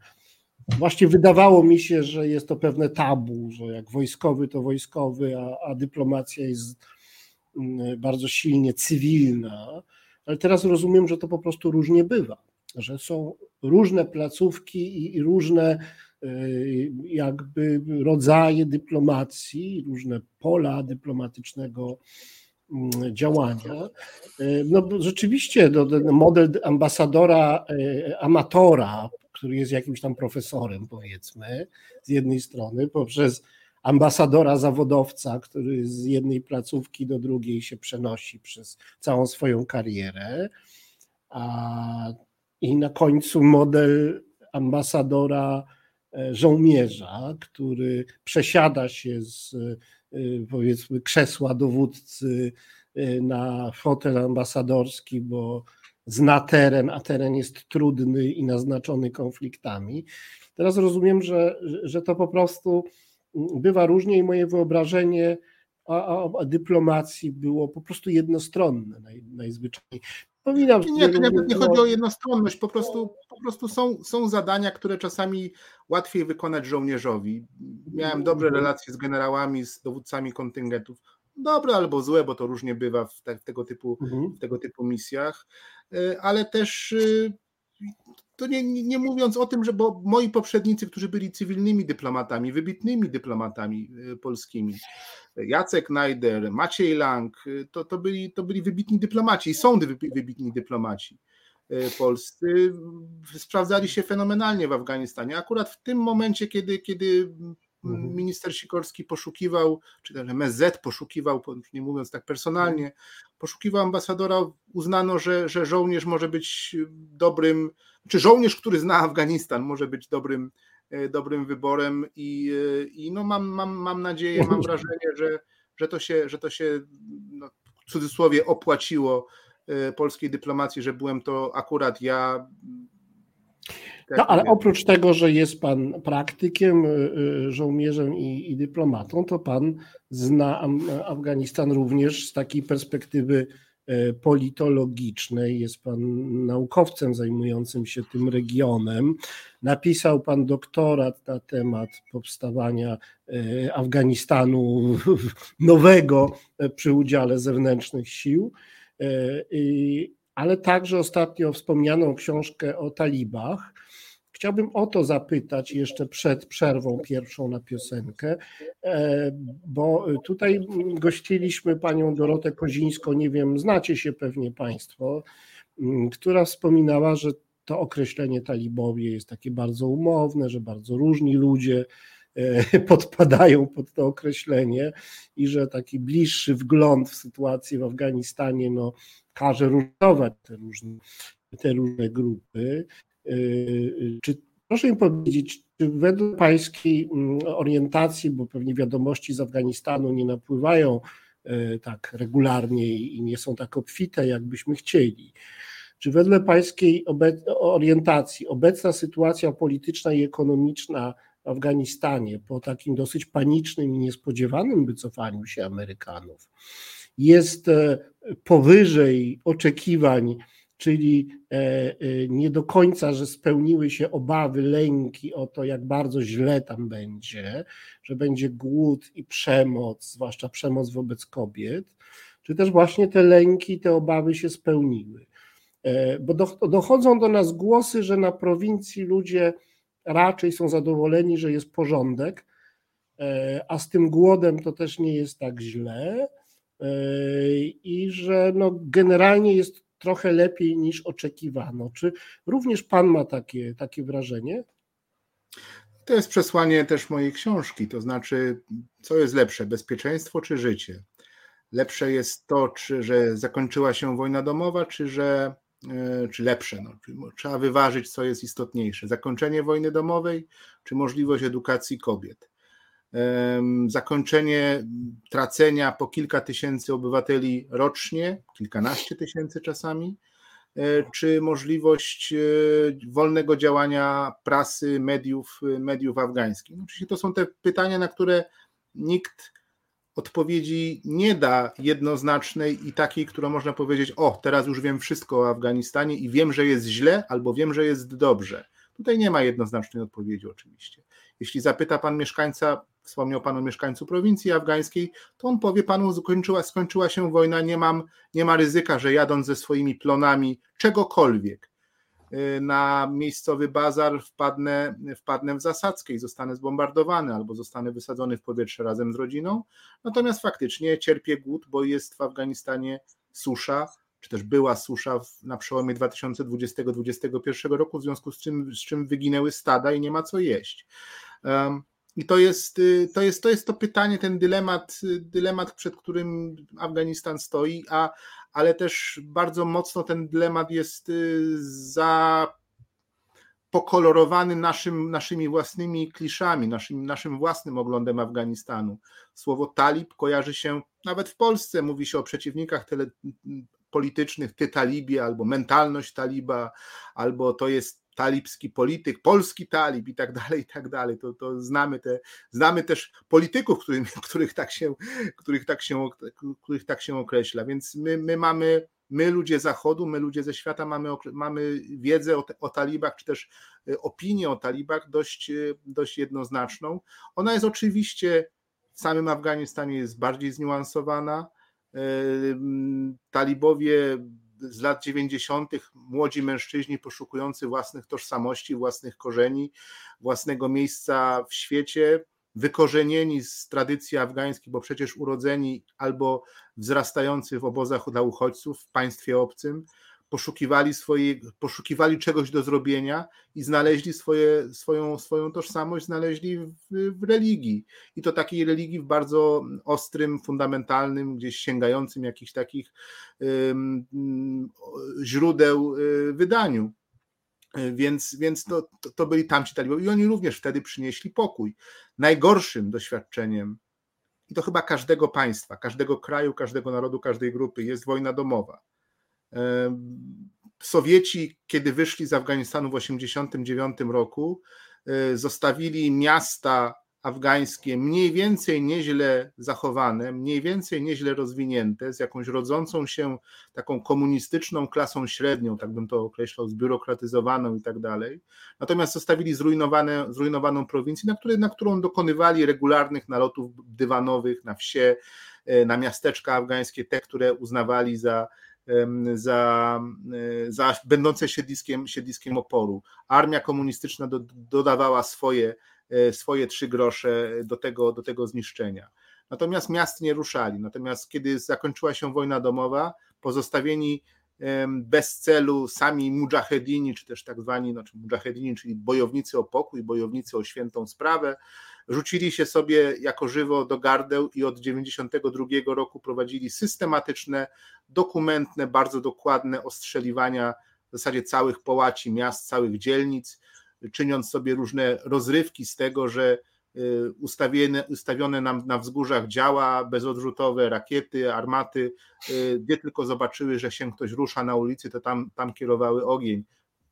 Właśnie wydawało mi się, że jest to pewne tabu, że jak wojskowy to wojskowy, a, a dyplomacja jest mm, bardzo silnie cywilna. Ale teraz rozumiem, że to po prostu różnie bywa, że są różne placówki i, i różne jakby rodzaje dyplomacji, różne pola dyplomatycznego mm, działania. Y, no rzeczywiście no, model ambasadora y, amatora, który jest jakimś tam profesorem powiedzmy, z jednej strony, poprzez ambasadora zawodowca, który z jednej placówki do drugiej się przenosi przez całą swoją karierę, a i na końcu model ambasadora E, żołnierza, który przesiada się z e, powiedzmy krzesła dowódcy e, na fotel ambasadorski, bo zna teren, a teren jest trudny i naznaczony konfliktami. Teraz rozumiem, że, że to po prostu bywa różnie i moje wyobrażenie o, o dyplomacji było po prostu jednostronne naj, najzwyczajniej. Pominam, nie, nie, nie chodzi o jednostronność, po prostu, po prostu są, są zadania, które czasami łatwiej wykonać żołnierzowi. Miałem dobre mhm. relacje z generałami, z dowódcami kontyngentów. Dobre albo złe, bo to różnie bywa w, te, w tego, typu, mhm. w tego typu misjach, e, ale też y, to nie, nie, mówiąc o tym, że bo moi poprzednicy, którzy byli cywilnymi dyplomatami, wybitnymi dyplomatami y, polskimi, Jacek Najder, Maciej Lang, y, to, to, byli, to byli wybitni dyplomaci i są wybitni dyplomaci. polscy sprawdzali się fenomenalnie w Afganistanie. Akurat w tym momencie, kiedy, kiedy. Minister Sikorski poszukiwał, czy też MSZ poszukiwał, nie mówiąc tak personalnie, poszukiwał ambasadora, uznano, że, że żołnierz może być dobrym, czy żołnierz, który zna Afganistan, może być dobrym, e, dobrym wyborem. I, e, i no mam, mam, mam nadzieję, mam wrażenie, że, że to się, że to się no, w cudzysłowie opłaciło e, polskiej dyplomacji, że byłem to akurat ja, no ale oprócz tego, że jest pan praktykiem, y, y, żołnierzem i, i dyplomatą, to pan zna Afganistan również z takiej perspektywy y, politologicznej. Jest pan naukowcem zajmującym się tym regionem. Napisał pan doktorat na temat powstawania Afganistanu nowego przy udziale zewnętrznych sił ale także ostatnio wspomnianą książkę o talibach. Chciałbym o to zapytać jeszcze przed przerwą pierwszą na piosenkę, e, bo tutaj gościliśmy panią Dorotę Kozińską, nie wiem, znacie się pewnie państwo, która wspominała, że to określenie talibowie jest takie bardzo umowne, że bardzo różni ludzie e, podpadają pod to określenie i że taki bliższy wgląd w sytuację w Afganistanie no, każe różnować te różne, te różne grupy. Y, y, czy proszę mi powiedzieć, czy według pańskiej mm, orientacji, bo pewnie wiadomości z Afganistanu nie napływają y, tak regularnie i nie są tak obfite, jakbyśmy chcieli. Czy wedle pańskiej orientacji obecna sytuacja polityczna i ekonomiczna w Afganistanie po takim dosyć panicznym i niespodziewanym wycofaniu się Amerykanów jest e, powyżej oczekiwań, czyli e, e, nie do końca, że spełniły się obawy, lęki o to, jak bardzo źle tam będzie, że będzie głód i przemoc, zwłaszcza przemoc wobec kobiet, czy też właśnie te lęki, te obawy się spełniły. Bo dochodzą do nas głosy, że na prowincji ludzie raczej są zadowoleni, że jest porządek, a z tym głodem to też nie jest tak źle i że no generalnie jest trochę lepiej niż oczekiwano. Czy również Pan ma takie, takie wrażenie? To jest przesłanie też mojej książki, to znaczy, co jest lepsze, bezpieczeństwo czy życie? Lepsze jest to, czy, że zakończyła się wojna domowa, czy że e, czy lepsze. No, trzeba wyważyć, co jest istotniejsze: zakończenie wojny domowej, czy możliwość edukacji kobiet zakończenie tracenia po kilka tysięcy obywateli rocznie, kilkanaście tysięcy czasami, e, czy możliwość e, wolnego działania prasy, mediów, mediów afgańskich. Oczywiście to są te pytania, na które nikt odpowiedzi nie da jednoznacznej i takiej, którą można powiedzieć: O, teraz już wiem wszystko o Afganistanie i wiem, że jest źle, albo wiem, że jest dobrze. Tutaj nie ma jednoznacznej odpowiedzi, oczywiście. Jeśli zapyta pan mieszkańca wspomniał Pan o mieszkańcu prowincji afgańskiej, to on powie Panu, skończyła, skończyła się wojna, nie, mam, nie ma ryzyka, że jadąc ze swoimi plonami czegokolwiek y, na miejscowy bazar wpadnę, wpadnę w zasadzkę i zostanę zbombardowany albo zostanę wysadzony w powietrze razem z rodziną. Natomiast faktycznie cierpię głód, bo jest w Afganistanie susza, czy też była susza na przełomie 2020-2021 roku, w związku z czym, z czym wyginęły stada i nie ma co jeść. I to jest, y, to jest, to jest to pytanie, ten dylemat, y, dylemat, przed którym Afganistan stoi, a, ale też bardzo mocno ten dylemat jest y, za pokolorowany naszym, naszymi własnymi kliszami, naszym, naszym własnym oglądem Afganistanu. Słowo talib kojarzy się, nawet w Polsce mówi się o przeciwnikach tele, politycznych, ty talibie, albo mentalność taliba, albo to jest talibski polityk, polski talib i tak dalej, i tak dalej. To, to znamy, te, znamy też polityków, których, których, tak się, których, tak się, których tak się określa. Więc my, my mamy, my ludzie Zachodu, my ludzie ze świata mamy, mamy wiedzę o, o talibach, czy też e, opinię o talibach dość, e, dość jednoznaczną. Ona jest oczywiście w samym Afganistanie jest bardziej zniuansowana. E, talibowie z lat 90. młodzi mężczyźni poszukujący własnych tożsamości, własnych korzeni, własnego miejsca w świecie, wykorzenieni z tradycji afgańskiej, bo przecież urodzeni albo wzrastający w obozach dla uchodźców w państwie obcym, poszukiwali, swojej, poszukiwali czegoś do zrobienia i znaleźli swoje, swoją, swoją tożsamość, znaleźli w, w religii. I to takiej religii w bardzo ostrym, fundamentalnym, gdzieś sięgającym jakichś takich źródeł y, wydaniu. Więc, więc to, to, to byli tamci talibowie i oni również wtedy przynieśli pokój. Najgorszym doświadczeniem, i to chyba każdego państwa, każdego kraju, każdego narodu, każdej grupy, jest wojna domowa Sowieci, kiedy wyszli z Afganistanu w 1989 roku, e, zostawili miasta afgańskie mniej więcej nieźle zachowane, mniej więcej nieźle rozwinięte, z jakąś rodzącą się taką komunistyczną klasą średnią, tak bym to określał, zbiurokratyzowaną i tak dalej. Natomiast zostawili zrujnowane, zrujnowaną prowincję, na, której, na którą dokonywali regularnych nalotów dywanowych na wsie, e, na miasteczka afgańskie, te, które uznawali za za, e, za będące siedliskiem, siedliskiem oporu. Armia komunistyczna do, dodawała swoje, e, swoje trzy grosze do tego, do tego zniszczenia. Natomiast miast nie ruszali. Natomiast kiedy zakończyła się wojna domowa, pozostawieni bez celu sami mujahedini, czy też tak zwani znaczy mujahedini, czyli bojownicy o pokój, bojownicy o świętą sprawę, rzucili się sobie jako żywo do gardeł i od 92 roku prowadzili systematyczne, dokumentne, bardzo dokładne ostrzeliwania w zasadzie całych połaci miast, całych dzielnic, czyniąc sobie różne rozrywki z tego, że y, ustawione, ustawione nam na wzgórzach działa bezodrzutowe, rakiety, armaty, y, gdzie tylko zobaczyły, że się ktoś rusza na ulicy, to tam, tam kierowały ogień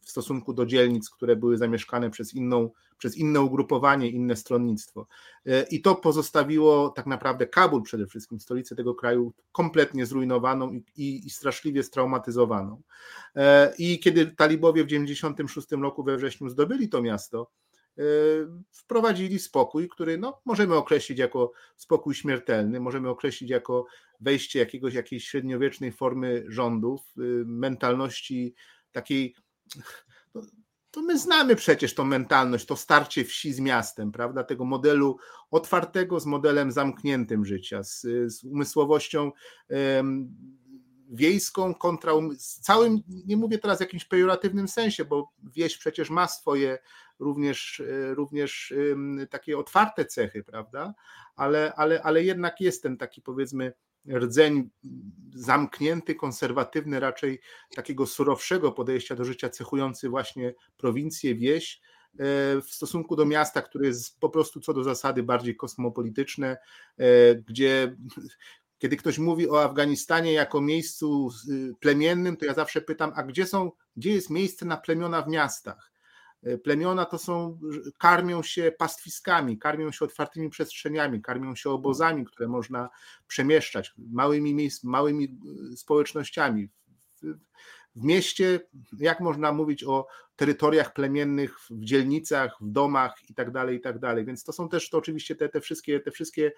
w stosunku do dzielnic, które były zamieszkane przez, inną, przez inne ugrupowanie, inne stronnictwo. E, I to pozostawiło tak naprawdę Kabul przede wszystkim, stolicę tego kraju, kompletnie zrujnowaną i, i, straszliwie straumatyzowaną. E, I kiedy talibowie w 1996 roku we wrześniu zdobyli to miasto, e, wprowadzili spokój, który no, możemy określić jako spokój śmiertelny, możemy określić jako wejście jakiegoś, jakiejś średniowiecznej formy rządów, mentalności takiej to, to my znamy przecież tą mentalność, to starcie wsi z miastem, prawda? Tego modelu otwartego z modelem zamkniętym życia, z, z umysłowością um, wiejską kontra um, z całym, nie mówię teraz w jakimś pejoratywnym sensie, bo wieś przecież ma swoje również, e, również takie otwarte cechy, prawda? Ale, ale, ale jednak jest ten taki powiedzmy rdzeń zamknięty, konserwatywny, raczej takiego surowszego podejścia do życia, cechujący właśnie prowincję, wieś, e, w stosunku do miasta, które jest po prostu co do zasady bardziej kosmopolityczne, e, gdzie kiedy ktoś mówi o Afganistanie jako miejscu y, plemiennym, to ja zawsze pytam, a gdzie są, gdzie jest miejsce na plemiona w miastach? Plemiona to są, karmią się pastwiskami, karmią się otwartymi przestrzeniami, karmią się obozami, które można przemieszczać, małymi, miejsc, małymi e, społecznościami. W mieście, jak można mówić o terytoriach plemiennych w dzielnicach, w domach i tak dalej, i tak dalej. Więc to są też to oczywiście te, te, wszystkie, te, wszystkie,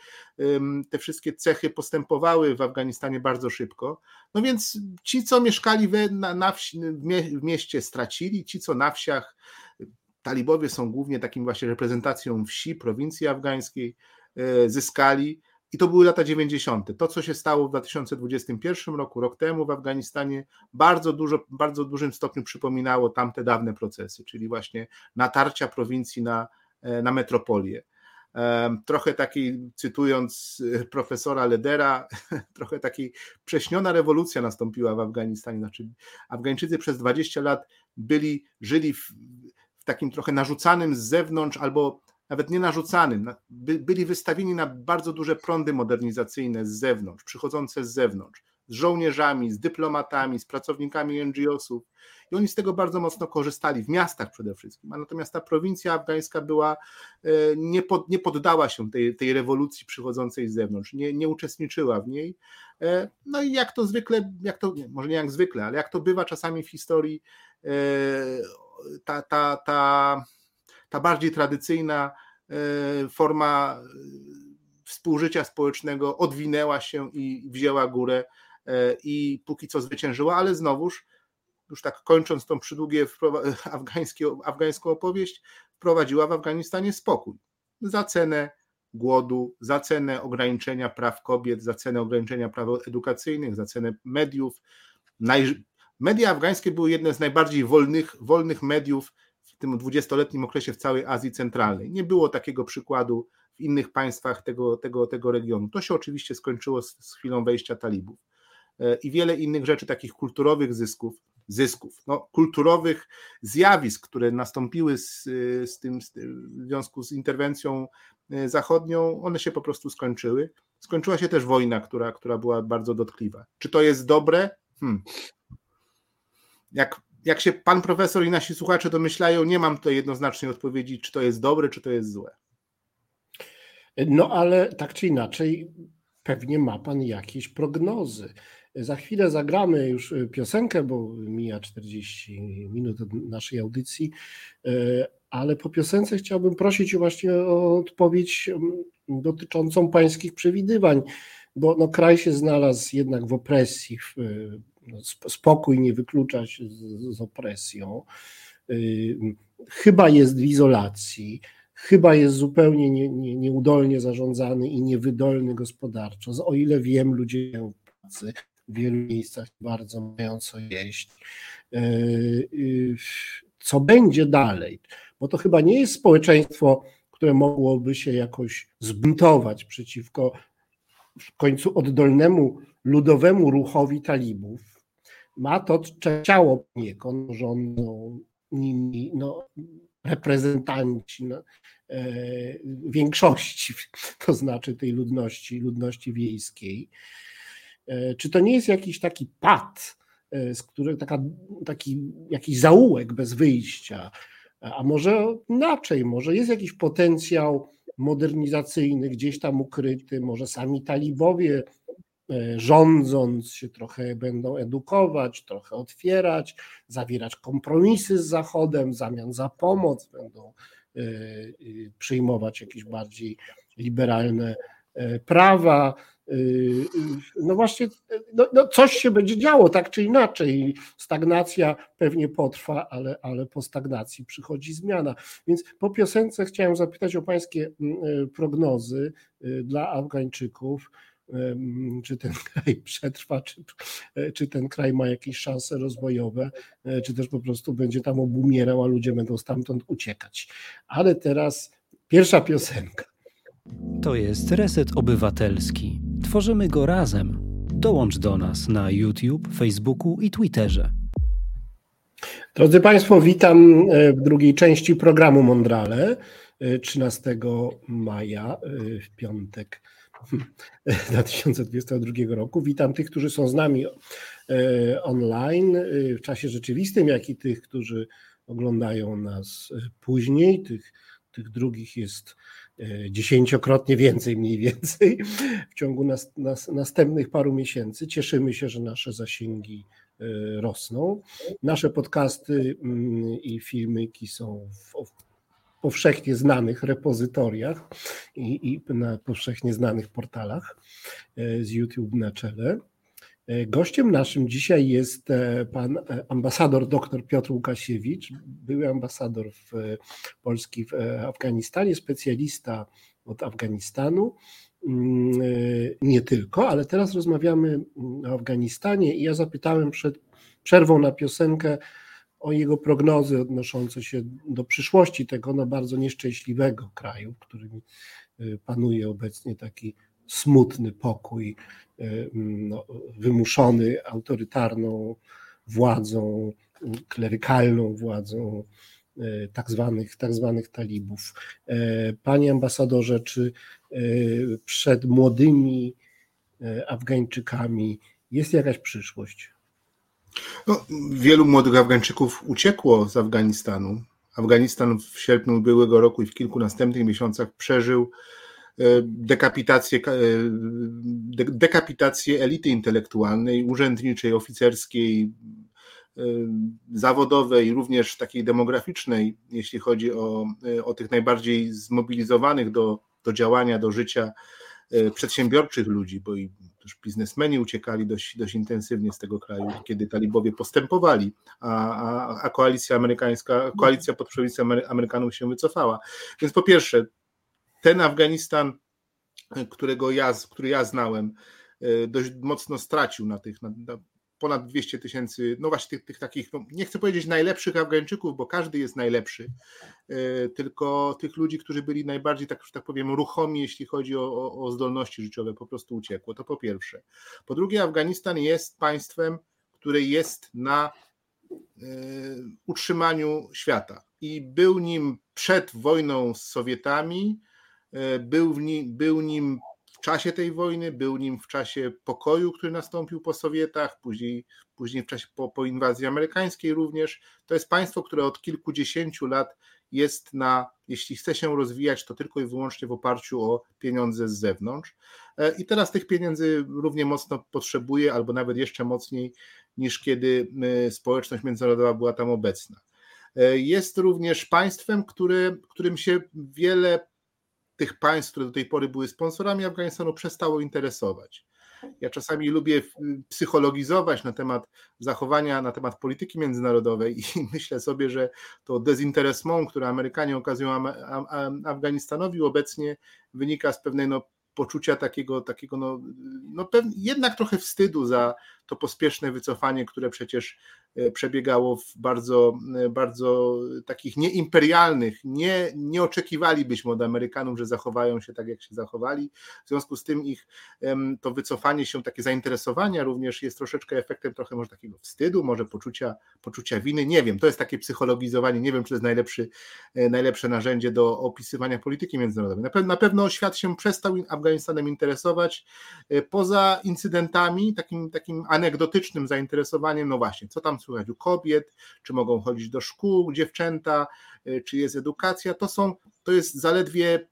te wszystkie cechy postępowały w Afganistanie bardzo szybko. No więc ci, co mieszkali we, na, na wsi, w mieście, stracili, ci, co na wsiach, talibowie są głównie takim właśnie reprezentacją wsi, prowincji afgańskiej, e, zyskali. I to były lata 90. To, co się stało w 2021 roku, rok temu w Afganistanie, bardzo dużo, bardzo dużym stopniu przypominało tamte dawne procesy, czyli właśnie natarcia prowincji na, e, na metropolię. Trochę takiej, cytując e, profesora Ledera, trochę takiej prześniona rewolucja nastąpiła w Afganistanie. Znaczy, Afgańczycy przez 20 lat byli, żyli w, w takim trochę narzucanym z zewnątrz albo nawet nie narzucanym, by, byli wystawieni na bardzo duże prądy modernizacyjne z zewnątrz, przychodzące z zewnątrz, z żołnierzami, z dyplomatami, z pracownikami NGO-sów i oni z tego bardzo mocno korzystali, w miastach przede wszystkim, a natomiast ta prowincja afgańska była, e, nie, pod, nie poddała się tej, tej rewolucji przychodzącej z zewnątrz, nie, nie uczestniczyła w niej, e, no i jak to zwykle, jak to, może nie jak zwykle, ale jak to bywa czasami w historii, e, ta, ta, ta ta bardziej tradycyjna e, forma e, współżycia społecznego odwinęła się i wzięła górę e, i póki co zwyciężyła, ale znowuż, już tak kończąc tą przydługie afgańską opowieść, wprowadziła w Afganistanie spokój za cenę głodu, za cenę ograniczenia praw kobiet, za cenę ograniczenia praw edukacyjnych, za cenę mediów, Media afgańskie były jedne z najbardziej wolnych, wolnych mediów w tym dwudziestoletnim okresie w całej Azji Centralnej. Nie było takiego przykładu w innych państwach tego, tego, tego regionu. To się oczywiście skończyło z, z chwilą wejścia talibów. E, I wiele innych rzeczy, takich kulturowych zysków, zysków, no, kulturowych zjawisk, które nastąpiły z, z tym z, w związku z interwencją e, zachodnią, one się po prostu skończyły. Skończyła się też wojna, która, która była bardzo dotkliwa. Czy to jest dobre? Hmm. Jak, jak się pan profesor i nasi słuchacze domyślają, nie mam tutaj jednoznacznej odpowiedzi, czy to jest dobre, czy to jest złe. No ale tak czy inaczej, pewnie ma pan jakieś prognozy. Za chwilę zagramy już piosenkę, bo mija 40 minut naszej audycji, ale po piosence chciałbym prosić właśnie o odpowiedź dotyczącą pańskich przewidywań, bo no, kraj się znalazł jednak w opresji, w, no, spokój nie wyklucza się z, z opresją, chyba jest w izolacji, chyba jest zupełnie nie, nie, nieudolnie zarządzany i niewydolny gospodarczo. O ile wiem, ludzie mają pracy, w wielu miejscach bardzo mają co jeść. E, co będzie dalej? Bo to chyba nie jest społeczeństwo, które mogłoby się jakoś zbuntować przeciwko w końcu oddolnemu ludowemu ruchowi talibów. Ma to ciało poniekąd, rządzą nimi no, reprezentanci no, e, większości, to znaczy tej ludności, ludności wiejskiej. E, czy to nie jest jakiś taki pad, e, z którego taka, taki jakiś zaułek bez wyjścia, a może inaczej, może jest jakiś potencjał modernizacyjny gdzieś tam ukryty, może sami talibowie rządząc się trochę będą edukować, trochę otwierać, zawierać kompromisy z Zachodem w zamian za pomoc, będą e, przyjmować jakieś bardziej liberalne e, prawa. No właśnie, no, no coś się będzie działo, tak czy inaczej. Stagnacja pewnie potrwa, ale, ale po stagnacji przychodzi zmiana. Więc po piosence chciałem zapytać o Pańskie prognozy dla Afgańczyków czy ten kraj przetrwa, czy, czy ten kraj ma jakieś szanse rozwojowe, e, czy też po prostu będzie tam obumierał, a ludzie będą stamtąd uciekać. Ale teraz pierwsza piosenka. To jest Reset Obywatelski. Tworzymy go razem. Dołącz do nas na YouTube, Facebooku i Twitterze. Drodzy Państwo, witam e, w drugiej części programu Mondrale 13 e, maja w piątek 2022 roku. Witam tych, którzy są z nami e, online e, w czasie rzeczywistym, jak i tych, którzy oglądają nas e, później. Tych, tych drugich jest dziesięciokrotnie więcej, mniej więcej w ciągu nas, nas, następnych paru miesięcy. Cieszymy się, że nasze zasięgi rosną. Nasze podcasty mm, i filmiki są w powszechnie znanych repozytoriach i, i na powszechnie znanych portalach e, z YouTube na czele. E, gościem naszym dzisiaj jest e, pan ambasador dr Piotr Łukasiewicz, były ambasador w Polski w Afganistanie, specjalista od Afganistanu. Mm, nie tylko, ale teraz rozmawiamy o Afganistanie i ja zapytałem przed przerwą na piosenkę, o jego prognozy odnoszące się do przyszłości tego no, bardzo nieszczęśliwego kraju, w którym y, panuje obecnie taki smutny pokój, y, no, wymuszony autorytarną władzą, klerykalną władzą y, tak zwanych, tak zwanych talibów. Panie ambasadorze, czy przed młodymi Afgańczykami jest jakaś przyszłość? No, wielu młodych Afgańczyków uciekło z Afganistanu. Afganistan w sierpniu ubiegłego roku i w kilku następnych miesiącach przeżył e, dekapitację, e, dekapitację elity intelektualnej, urzędniczej, oficerskiej, e, zawodowej, również takiej demograficznej, jeśli chodzi o, o tych najbardziej zmobilizowanych do, do działania, do życia przedsiębiorczych ludzi, bo i też biznesmeni uciekali dość, dość intensywnie z tego kraju, kiedy talibowie postępowali, a, a, a koalicja amerykańska, koalicja pod przewodnictwem Amerykanów się wycofała. Więc po pierwsze, ten Afganistan, którego ja, który ja znałem, e, dość mocno stracił na tych, na, ponad 200 tysięcy, no właśnie tych, tych takich, no nie chcę powiedzieć najlepszych Afgańczyków, bo każdy jest najlepszy, e, tylko tych ludzi, którzy byli najbardziej, tak, tak powiem, ruchomi, jeśli chodzi o, o, zdolności życiowe, po prostu uciekło. To po pierwsze. Po drugie, Afganistan jest państwem, które jest na y, utrzymaniu świata i był nim przed wojną z Sowietami, y, był, w nim, był nim czasie tej wojny, był nim w czasie pokoju, który nastąpił po Sowietach, później, później w czasie po, po inwazji amerykańskiej również. To jest państwo, które od kilkudziesięciu lat jest na, jeśli chce się rozwijać, to tylko i wyłącznie w oparciu o pieniądze z zewnątrz. E, I teraz tych pieniędzy równie mocno potrzebuje, albo nawet jeszcze mocniej niż kiedy e, społeczność międzynarodowa była tam obecna. E, jest również państwem, które, którym się wiele tych państw, które do tej pory były sponsorami Afganistanu, przestało interesować. Ja czasami lubię psychologizować na temat zachowania, na temat polityki międzynarodowej i myślę sobie, że to dezinteresment, które Amerykanie okazują Afganistanowi obecnie, wynika z pewnej no, poczucia takiego, takiego no, no jednak trochę wstydu za to pospieszne wycofanie, które przecież przebiegało w bardzo, e, bardzo takich nieimperialnych, nie, nie oczekiwalibyśmy od Amerykanów, że zachowają się tak, jak się zachowali. W związku z tym ich to wycofanie się, takie zainteresowania również jest troszeczkę efektem trochę może takiego wstydu, może poczucia, poczucia winy. Nie wiem, to jest takie psychologizowanie, nie wiem, czy to jest najlepszy, e, najlepsze narzędzie do opisywania polityki międzynarodowej. Na pewno, na pewno świat się przestał Afganistanem interesować poza incydentami, takim, takim anegdotycznym zainteresowaniem, no właśnie, co tam słychać u kobiet, czy mogą chodzić do szkół dziewczęta, y, czy jest edukacja, to są, to jest zaledwie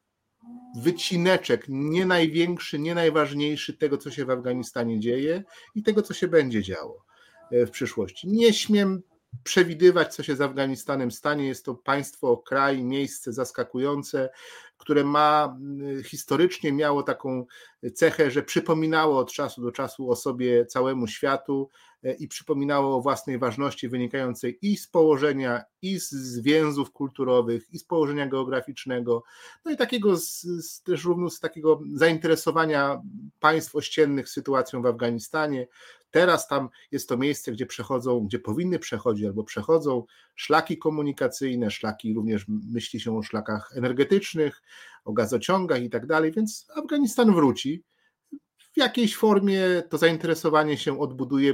wycineczek, nie największy, nie najważniejszy tego, co się w Afganistanie dzieje i tego, co się będzie działo y, w przyszłości. Nie śmiem przewidywać, co się z Afganistanem stanie. Jest to państwo, kraj, miejsce zaskakujące, które ma y, historycznie miało taką cechę, że przypominało od czasu do czasu o sobie całemu światu i przypominało o własnej ważności wynikającej i z położenia, i z więzów kulturowych, i z położenia geograficznego, no i takiego z, z też również z takiego zainteresowania państw ościennych sytuacją w Afganistanie. Teraz tam jest to miejsce, gdzie przechodzą, gdzie powinny przechodzić albo przechodzą szlaki komunikacyjne, szlaki również myśli się o szlakach energetycznych, o gazociągach i tak dalej, więc Afganistan wróci. W jakiejś formie to zainteresowanie się odbuduje,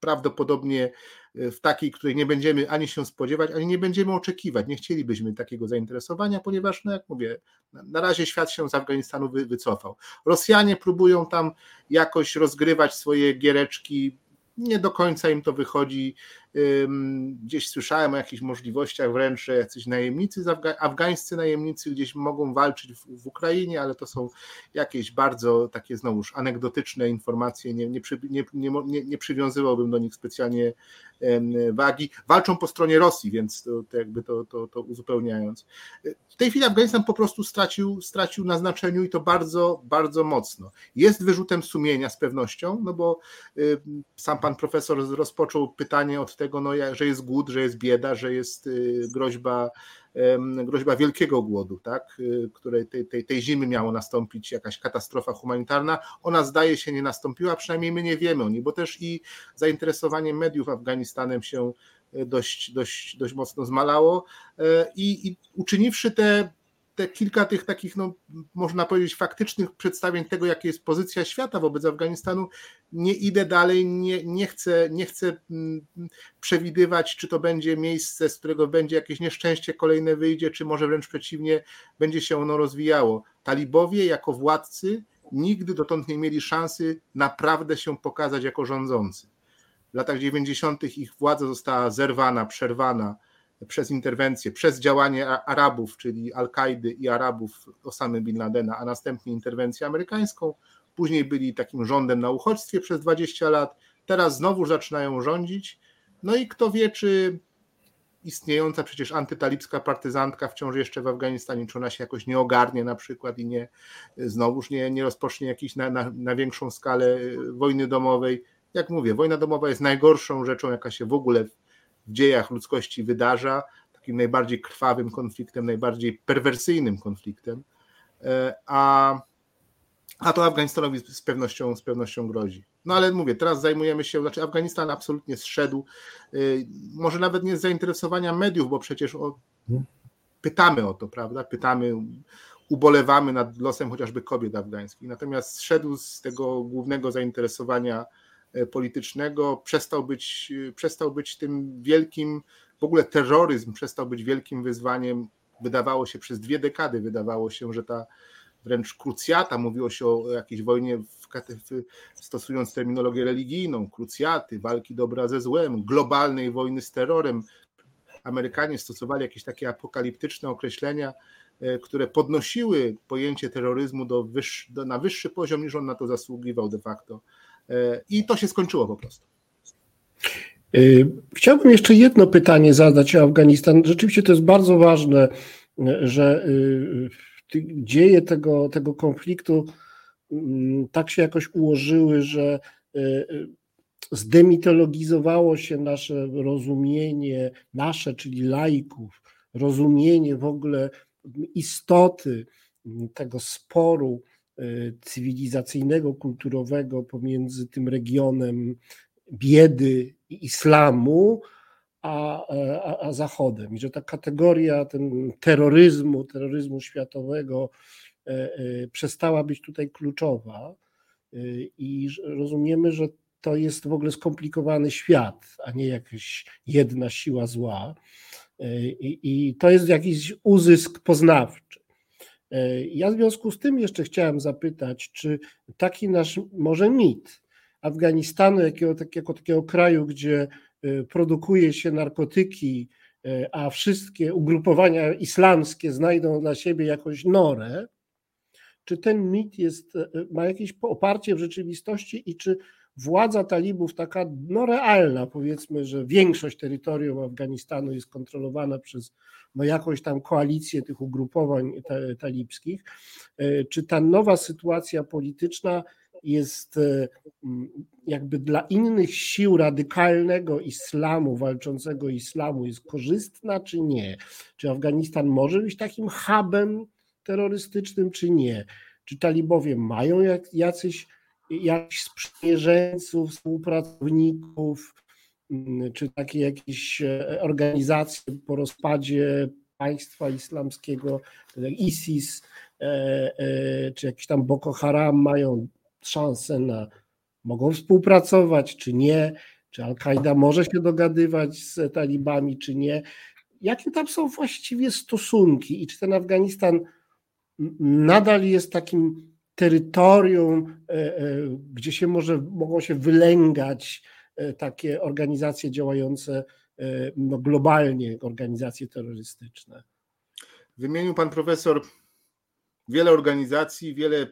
prawdopodobnie e, w takiej, której nie będziemy ani się spodziewać, ani nie będziemy oczekiwać. Nie chcielibyśmy takiego zainteresowania, ponieważ, no jak mówię, na razie świat się z Afganistanu wycofał. Rosjanie próbują tam jakoś rozgrywać swoje giereczki, nie do końca im to wychodzi. Gdzieś słyszałem o jakichś możliwościach wręcz, że jacyś najemnicy, afgańscy najemnicy gdzieś mogą walczyć w, w, Ukrainie, ale to są jakieś bardzo takie znowuż anegdotyczne informacje, nie, nie, nie, nie, nie przywiązywałbym do nich specjalnie wagi. Walczą po stronie Rosji, więc to, to jakby to, to, to uzupełniając. W tej chwili Afganistan po prostu stracił, stracił na znaczeniu i to bardzo, bardzo mocno. Jest wyrzutem sumienia z pewnością, no bo sam pan profesor rozpoczął pytanie od tego, no, że jest głód, że jest bieda, że jest y, groźba, groźba wielkiego głodu, tak, y, której tej, tej, tej zimy miało nastąpić jakaś katastrofa humanitarna. Ona zdaje się nie nastąpiła, przynajmniej my nie wiemy o niej, bo też i zainteresowanie mediów Afganistanem się y, dość, dość, dość mocno zmalało i, i uczyniwszy te te kilka tych takich, no, można powiedzieć, faktycznych przedstawień tego, jaka jest pozycja świata wobec Afganistanu, nie idę dalej, nie, nie, chcę, nie chcę mm, przewidywać, czy to będzie miejsce, z którego będzie jakieś nieszczęście kolejne wyjdzie, czy może wręcz przeciwnie, będzie się ono rozwijało. Talibowie jako władcy nigdy dotąd nie mieli szansy naprawdę się pokazać jako rządzący. W latach 90. ich władza została zerwana, przerwana przez interwencję, przez działanie Arabów, czyli Al-Kaidy i Arabów Osamy Bin Ladena, a następnie interwencję amerykańską. Później byli takim rządem na uchodźstwie przez 20 lat, teraz znowu zaczynają rządzić. No i kto wie, czy istniejąca przecież antytalibska partyzantka wciąż jeszcze w Afganistanie, czy ona się jakoś nie ogarnie na przykład i nie znowuż nie, nie rozpocznie jakiejś na, na, na większą skalę wojny domowej. Jak mówię, wojna domowa jest najgorszą rzeczą, jaka się w ogóle w dziejach ludzkości wydarza, takim najbardziej krwawym konfliktem, najbardziej perwersyjnym konfliktem, e, a, a to Afganistanowi z pewnością, z pewnością grozi. No ale mówię, teraz zajmujemy się, znaczy Afganistan absolutnie zszedł, y, może nawet nie z zainteresowania mediów, bo przecież o, pytamy o to, prawda? Pytamy, ubolewamy nad losem chociażby kobiet afgańskich. Natomiast zszedł z tego głównego zainteresowania e, politycznego, przestał być, e, przestał być tym wielkim, w ogóle terroryzm przestał być wielkim wyzwaniem. Wydawało się przez dwie dekady, wydawało się, że ta wręcz krucjata, mówiło się o jakiejś wojnie, w, stosując terminologię religijną, krucjaty, walki dobra ze złem, globalnej wojny z terrorem. Amerykanie stosowali jakieś takie apokaliptyczne określenia, e, które podnosiły pojęcie terroryzmu do do, na wyższy poziom niż on na to zasługiwał de facto. I to się skończyło po prostu. E, chciałbym jeszcze jedno pytanie zadać o Afganistan. Rzeczywiście to jest bardzo ważne, że dzieje tego, tego konfliktu tak się jakoś ułożyły, że zdemitologizowało się nasze rozumienie, nasze, czyli laików, rozumienie w ogóle istoty tego sporu cywilizacyjnego, kulturowego pomiędzy tym regionem biedy i islamu, a, a, a Zachodem. I że ta kategoria ten terroryzmu, terroryzmu światowego e, e, przestała być tutaj kluczowa. I rozumiemy, że to jest w ogóle skomplikowany świat, a nie jakaś jedna siła zła. E, I, I, to jest jakiś uzysk poznawczy. E, ja w związku z tym jeszcze chciałem zapytać, czy taki nasz może mit Afganistanu, jakiego, jako takiego kraju, gdzie e, produkuje się narkotyki, a wszystkie ugrupowania islamskie znajdą dla siebie jakąś norę, czy ten mit jest, ma jakieś oparcie w rzeczywistości i czy władza talibów taka no realna, powiedzmy, że większość terytorium Afganistanu jest kontrolowana przez no jakąś tam koalicję tych ugrupowań talibskich, e, czy ta nowa sytuacja polityczna jest e, jakby dla innych sił radykalnego islamu, walczącego islamu jest korzystna, czy nie? Czy Afganistan może być takim hubem terrorystycznym, czy nie? Czy talibowie mają jacyś jakichś sprzymierzeńców, współpracowników, mm, czy takie jakieś e, organizacje po rozpadzie państwa islamskiego, tak ISIS, e, e, czy jakiś tam Boko Haram mają szansę na, mogą współpracować, czy nie, czy Al-Kaida może się dogadywać z talibami, czy nie. Jakie tam są właściwie stosunki i czy ten Afganistan nadal jest takim terytorium, e, e, gdzie się może, mogą się wylęgać e, takie organizacje działające no, globalnie, organizacje terrorystyczne. Wymienił pan profesor wiele organizacji, wiele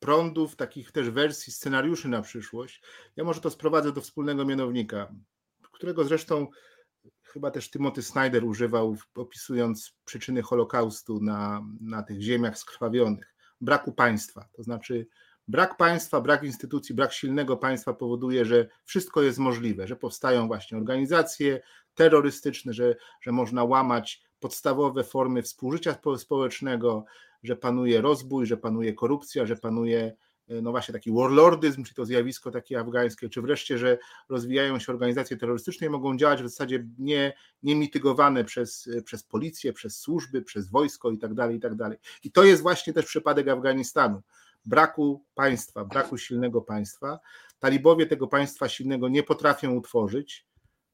prądów, takich też wersji, scenariuszy na przyszłość. Ja może to sprowadzę do wspólnego mianownika, którego zresztą chyba też Timothy Snyder używał, opisując przyczyny Holokaustu na, na tych ziemiach skrwawionych braku państwa. To znaczy, brak państwa, brak instytucji, brak silnego państwa powoduje, że wszystko jest możliwe, że powstają właśnie organizacje terrorystyczne, że, że można łamać podstawowe formy współżycia społecznego, że panuje rozbój, że panuje korupcja, że panuje no właśnie taki warlordyzm, czy to zjawisko takie afgańskie, czy wreszcie, że rozwijają się organizacje terrorystyczne i mogą działać w zasadzie nie, niemitygowane przez, przez policję, przez służby, przez wojsko i tak dalej, i tak dalej. I to jest właśnie też przypadek Afganistanu. Braku państwa, braku silnego państwa. Talibowie tego państwa silnego nie potrafią utworzyć,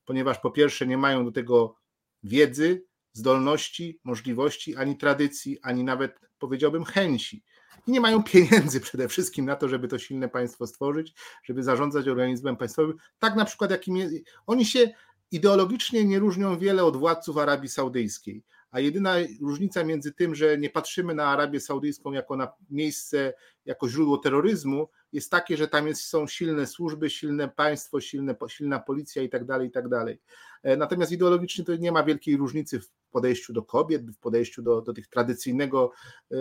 ponieważ po pierwsze nie mają do tego wiedzy, zdolności, możliwości, ani tradycji, ani nawet powiedziałbym chęci i nie mają pieniędzy przede wszystkim na to, żeby to silne państwo stworzyć, żeby zarządzać organizmem państwowym, tak na przykład jakim jest, oni się ideologicznie nie różnią wiele od władców Arabii Saudyjskiej, a jedyna różnica między tym, że nie patrzymy na Arabię Saudyjską jako na miejsce, jako źródło terroryzmu, jest takie, że tam jest, są silne służby, silne państwo, silne, silna policja i tak dalej, i tak dalej. E, natomiast ideologicznie to nie ma wielkiej różnicy w podejściu do kobiet, w podejściu do, do tych tradycyjnego, e,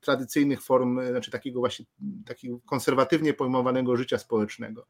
tradycyjnych form, znaczy takiego właśnie takiego konserwatywnie pojmowanego życia społecznego.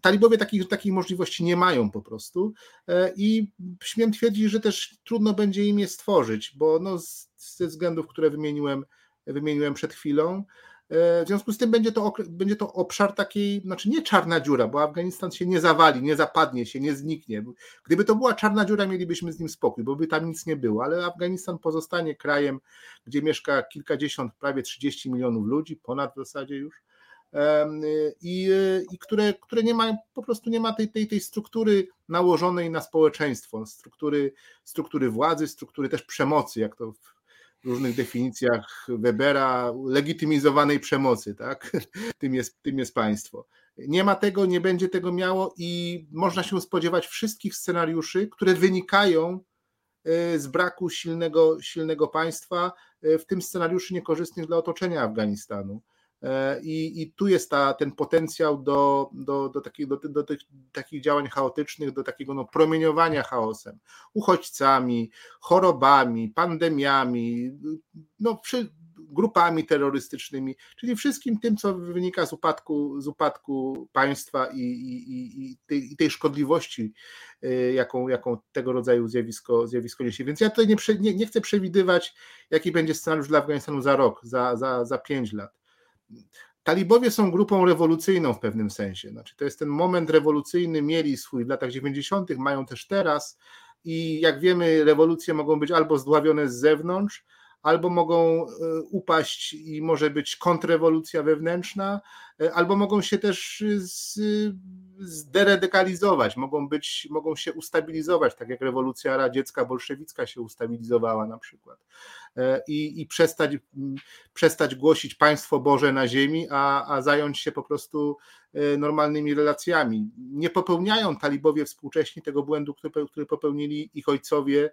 Talibowie takich, takiej możliwości nie mają po prostu e, i śmiem twierdzić, że też trudno będzie im je stworzyć, bo no, ze względów, które wymieniłem, wymieniłem przed chwilą, W związku z tym będzie to, będzie to obszar takiej, znaczy nie czarna dziura, bo Afganistan się nie zawali, nie zapadnie się, nie zniknie. Gdyby to była czarna dziura, mielibyśmy z nim spokój, bo by tam nic nie było, ale Afganistan pozostanie krajem, gdzie mieszka kilkadziesiąt, prawie 30 milionów ludzi, ponad w zasadzie już, i, i które, które nie ma, po prostu nie ma tej, tej, tej struktury nałożonej na społeczeństwo, struktury, struktury władzy, struktury też przemocy, jak to w różnych definicjach Webera, legitymizowanej przemocy, tak? Tym jest, tym jest państwo. Nie ma tego, nie będzie tego miało i można się spodziewać wszystkich scenariuszy, które wynikają e, z braku silnego, silnego państwa, e, w tym scenariuszy niekorzystnych dla otoczenia Afganistanu. E, I, I, tu jest ta, ten potencjał do, do, do, takich, do, do tych takich działań chaotycznych, do takiego no, promieniowania chaosem, uchodźcami, chorobami, pandemiami, no, przy, grupami terrorystycznymi, czyli wszystkim tym, co wynika z upadku, z upadku państwa i, i, i, tej, i tej szkodliwości, e, jaką, jaką tego rodzaju zjawisko, zjawisko niesie. Więc ja tutaj nie, nie, nie chcę przewidywać, jaki będzie scenariusz dla Afganistanu za rok, za, za, za pięć lat Talibowie są grupą rewolucyjną w pewnym sensie. Znaczy, to jest ten moment rewolucyjny, mieli swój w latach 90., mają też teraz. I jak wiemy, rewolucje mogą być albo zdławione z zewnątrz, albo mogą e, upaść i może być kontrrewolucja wewnętrzna, e, albo mogą się też z, zderadykalizować, mogą być, mogą się ustabilizować, tak jak rewolucja radziecka, bolszewicka się ustabilizowała na przykład. E, I, i przestać, przestać głosić państwo Boże na ziemi, a, a zająć się po prostu normalnymi relacjami. Nie popełniają talibowie współcześni tego błędu, który, który popełnili ich ojcowie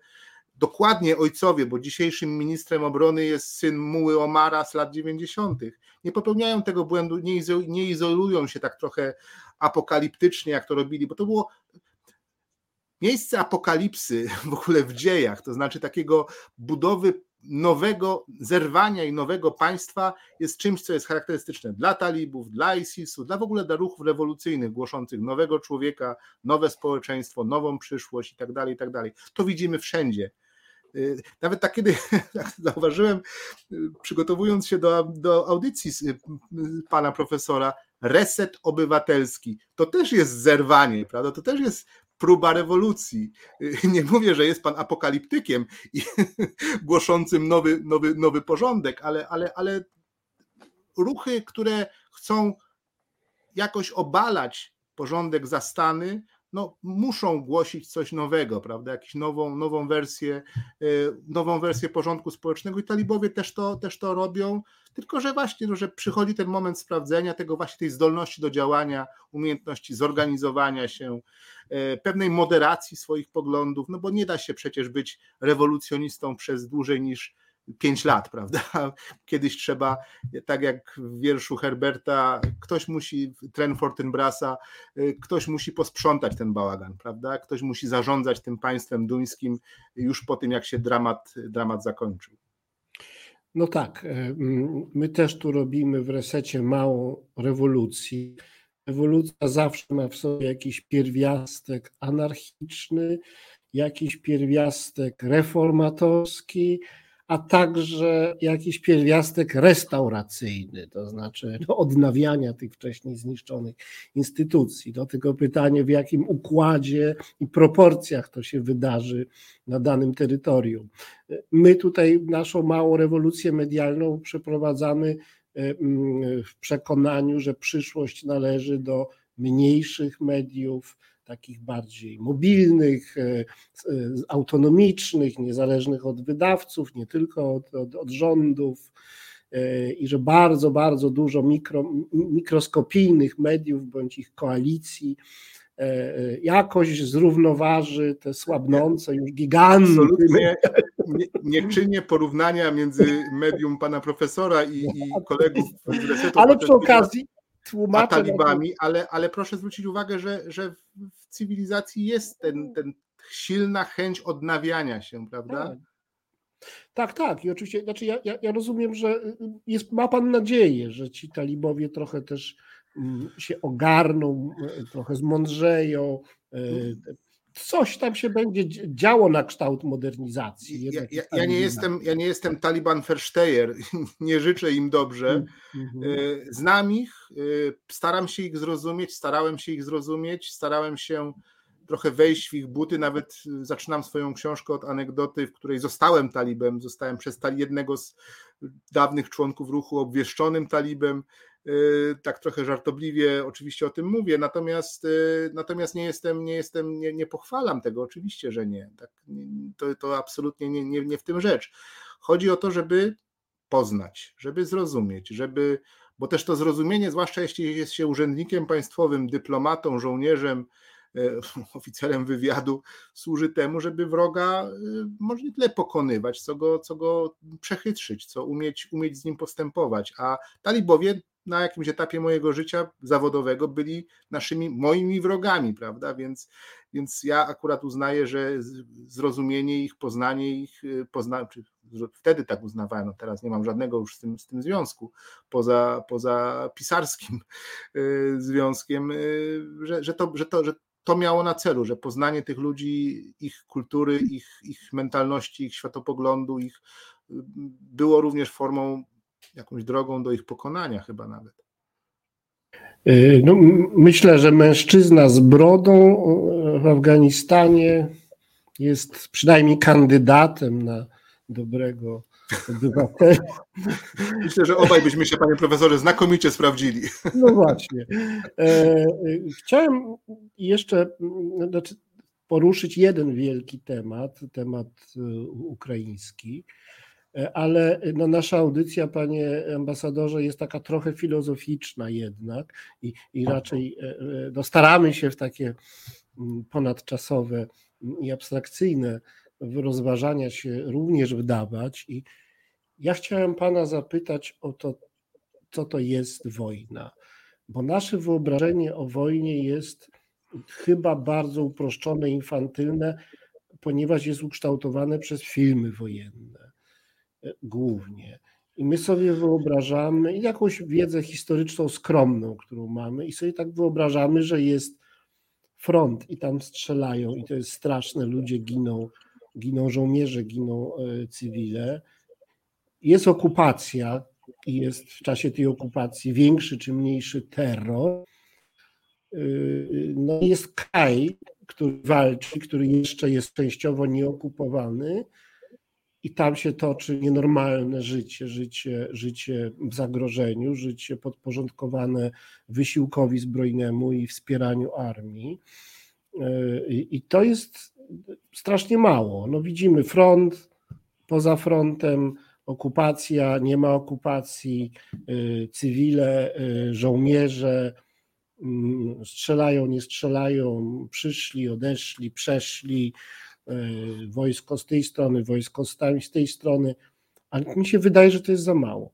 dokładnie ojcowie, bo dzisiejszym ministrem obrony jest syn Muły Omara z lat 90. Nie popełniają tego błędu, nie, izolują się tak trochę apokaliptycznie, jak to robili, bo to było miejsce apokalipsy w ogóle w dziejach, to znaczy takiego budowy nowego zerwania i nowego państwa jest czymś, co jest charakterystyczne dla talibów, dla ISIS-u, dla w ogóle dla ruchów rewolucyjnych głoszących nowego człowieka, nowe społeczeństwo, nową przyszłość i tak dalej, i tak dalej. To widzimy wszędzie. Y, nawet tak kiedy zauważyłem, y, przygotowując się do, do audycji y, pana profesora, reset obywatelski, to też jest zerwanie, prawda? To też jest próba rewolucji. Nie mówię, że jest pan apokaliptykiem i głoszącym nowy, nowy, nowy porządek, ale, ale, ale ruchy, które chcą jakoś obalać porządek zastany, no, muszą głosić coś nowego, prawda? Jakąś nową, nową wersję, y, nową wersję porządku społecznego i talibowie też to, też to robią, tylko że właśnie, no, że przychodzi ten moment sprawdzenia tego właśnie tej zdolności do działania, umiejętności zorganizowania się, y, pewnej moderacji swoich poglądów, no bo nie da się przecież być rewolucjonistą przez dłużej niż pięć lat, prawda? Kiedyś trzeba, tak jak w wierszu Herberta, ktoś musi, tren Fortinbrasa, ktoś musi posprzątać ten bałagan, prawda? Ktoś musi zarządzać tym państwem duńskim już po tym, jak się dramat, dramat zakończył. No tak, e, my też tu robimy w resecie małą rewolucji. Ewolucja zawsze ma w sobie jakiś pierwiastek anarchiczny, jakiś pierwiastek reformatorski, a także jakiś pierwiastek restauracyjny, to znaczy no, odnawiania tych wcześniej zniszczonych instytucji. Do tego pytanie, w jakim układzie i proporcjach to się wydarzy na danym terytorium. My tutaj naszą małą rewolucję medialną przeprowadzamy w przekonaniu, że przyszłość należy do mniejszych mediów, takich bardziej mobilnych, e, e, autonomicznych, niezależnych od wydawców, nie tylko od, od, od rządów e, i że bardzo, bardzo dużo mikro, mikroskopijnych mediów bądź ich koalicji jakoś zrównoważy te słabnące już giganty. Absolutnie nie, nie czynię porównania między medium pana profesora i, i kolegów z Resetu. Ale przy okazji, tłumaczę. talibami, ale, ale proszę zwrócić uwagę, że, że w cywilizacji jest ten, ten silna chęć odnawiania się, prawda? Tak. Tak, tak. I oczywiście, znaczy ja, ja, ja, rozumiem, że jest, ma Pan nadzieję, że ci talibowie trochę też mm, się ogarną, trochę zmądrzeją, e, coś tam się będzie działo na kształt modernizacji. Ja, ja, ja, nie jestem, ja nie jestem Taliban Versteyer, nie życzę im dobrze. Mm-hmm. Znam ich, staram się ich zrozumieć, starałem się ich zrozumieć, starałem się trochę wejść w ich buty. Nawet zaczynam swoją książkę od anegdoty, w której zostałem talibem, zostałem przez jednego z dawnych członków ruchu obwieszczonym talibem. Y, tak trochę żartobliwie oczywiście o tym mówię, natomiast, y, natomiast nie jestem, nie jestem, nie, nie pochwalam tego, oczywiście, że nie. Tak, to, to absolutnie nie, nie, nie w tym rzecz. Chodzi o to, żeby poznać, żeby zrozumieć, żeby, bo też to zrozumienie, zwłaszcza jeśli jest się urzędnikiem państwowym, dyplomatą, żołnierzem, y, oficerem wywiadu, służy temu, żeby wroga może nie tyle pokonywać, co go, co go przechytrzyć, co umieć, umieć z nim postępować. A talibowie na jakimś etapie mojego życia zawodowego byli naszymi, moimi wrogami, prawda? Więc, więc ja akurat uznaję, że zrozumienie ich, poznanie ich, y, pozna, czy wtedy tak uznawałem, no teraz nie mam żadnego już z tym, z tym związku, poza, poza pisarskim y, związkiem, y, że, że, to, że, to, że to miało na celu, że poznanie tych ludzi, ich kultury, ich, ich mentalności, ich światopoglądu, ich było również formą jakąś drogą do ich pokonania chyba nawet. Y, no, myślę, że mężczyzna z brodą w Afganistanie jest przynajmniej kandydatem na dobrego obywatela. Myślę, że obaj byśmy się, panie profesorze, znakomicie sprawdzili. No właśnie. E, chciałem jeszcze znaczy, poruszyć jeden wielki temat, temat e, ukraiński. E, ale e, no nasza audycja, panie ambasadorze, jest taka trochę filozoficzna jednak i, i raczej e, no staramy się w takie mm, ponadczasowe i abstrakcyjne rozważania się również wdawać. I ja chciałem pana zapytać o to, co to jest wojna, bo nasze wyobrażenie o wojnie jest chyba bardzo uproszczone, infantylne, ponieważ jest ukształtowane przez filmy wojenne głównie. I my sobie wyobrażamy jakąś wiedzę historyczną skromną, którą mamy, i sobie tak wyobrażamy, że jest front i tam strzelają, i to jest straszne, ludzie giną, giną żołnierze, giną e, cywile. Jest okupacja, i jest w czasie tej okupacji większy czy mniejszy terror. E, no jest kraj, który walczy, który jeszcze jest częściowo nieokupowany, i tam się toczy nienormalne życie, życie, życie w zagrożeniu, życie podporządkowane wysiłkowi zbrojnemu i wspieraniu armii. I to jest strasznie mało. No widzimy front, poza frontem okupacja, nie ma okupacji, cywile, żołnierze mm, strzelają, nie strzelają, przyszli, odeszli, przeszli wojsko z tej strony, wojsko z tej strony, ale mi się wydaje, że to jest za mało,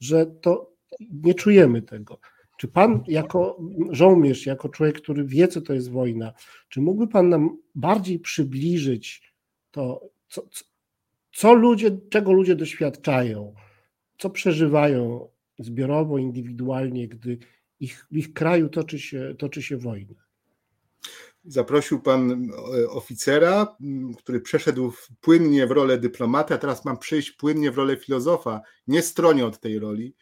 że to nie czujemy tego. Czy pan jako żołnierz, jako człowiek, który wie, co to jest wojna, czy mógłby pan nam bardziej przybliżyć to, co, co ludzie, czego ludzie doświadczają, co przeżywają zbiorowo, indywidualnie, gdy ich, w ich kraju toczy się, toczy się wojna? Zaprosił pan e, oficera, który przeszedł płynnie w rolę dyplomata, teraz mam przejść płynnie w rolę filozofa. Nie stronię od tej roli,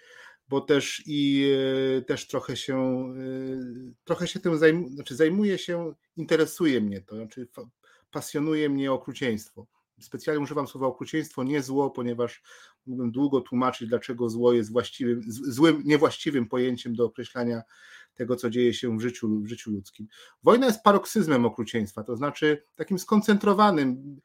bo też i e, też trochę się e, trochę się tym zajmuję, znaczy zajmuję się, interesuje mnie to, znaczy pasjonuje mnie okrucieństwo. Specjalnie używam słowa okrucieństwo, nie zło, ponieważ mógłbym długo tłumaczyć, dlaczego zło jest właściwym, złym, niewłaściwym pojęciem do określania tego, co dzieje się w życiu, w życiu ludzkim. Wojna jest paroksyzmem okrucieństwa, to znaczy takim skoncentrowanym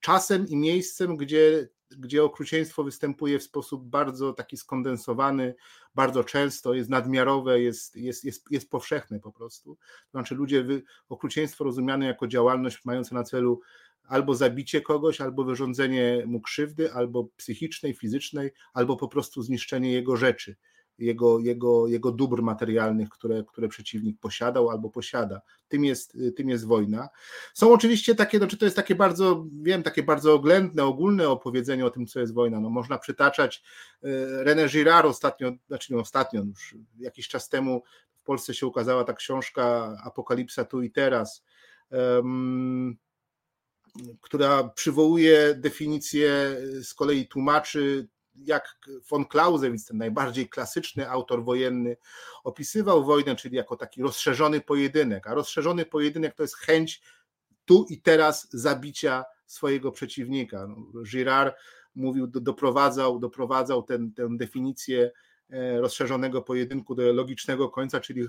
czasem i miejscem, gdzie, gdzie okrucieństwo występuje w sposób bardzo taki skondensowany, bardzo często, jest nadmiarowe, jest, jest, jest, jest powszechne po prostu. To znaczy ludzie, okrucieństwo rozumiane jako działalność mająca na celu albo zabicie kogoś, albo wyrządzenie mu krzywdy, albo psychicznej, fizycznej, albo po prostu zniszczenie jego rzeczy jego, jego, jego dóbr materialnych, które, które przeciwnik posiadał albo posiada. Tym jest, tym jest wojna. Są oczywiście takie, znaczy to jest takie bardzo, wiem, takie bardzo oględne, ogólne opowiedzenie o tym, co jest wojna. No, można przytaczać e, René Girard ostatnio, znaczy nie ostatnio, już jakiś czas temu w Polsce się ukazała ta książka Apokalipsa tu i teraz, która przywołuje definicję, z kolei tłumaczy, jak von Clausewitz, ten najbardziej klasyczny autor wojenny, opisywał wojnę, czyli jako taki rozszerzony pojedynek. A rozszerzony pojedynek to jest chęć tu i teraz zabicia swojego przeciwnika. No, Girard mówił, doprowadzał, doprowadzał ten, tę definicję e, rozszerzonego pojedynku do logicznego końca, czyli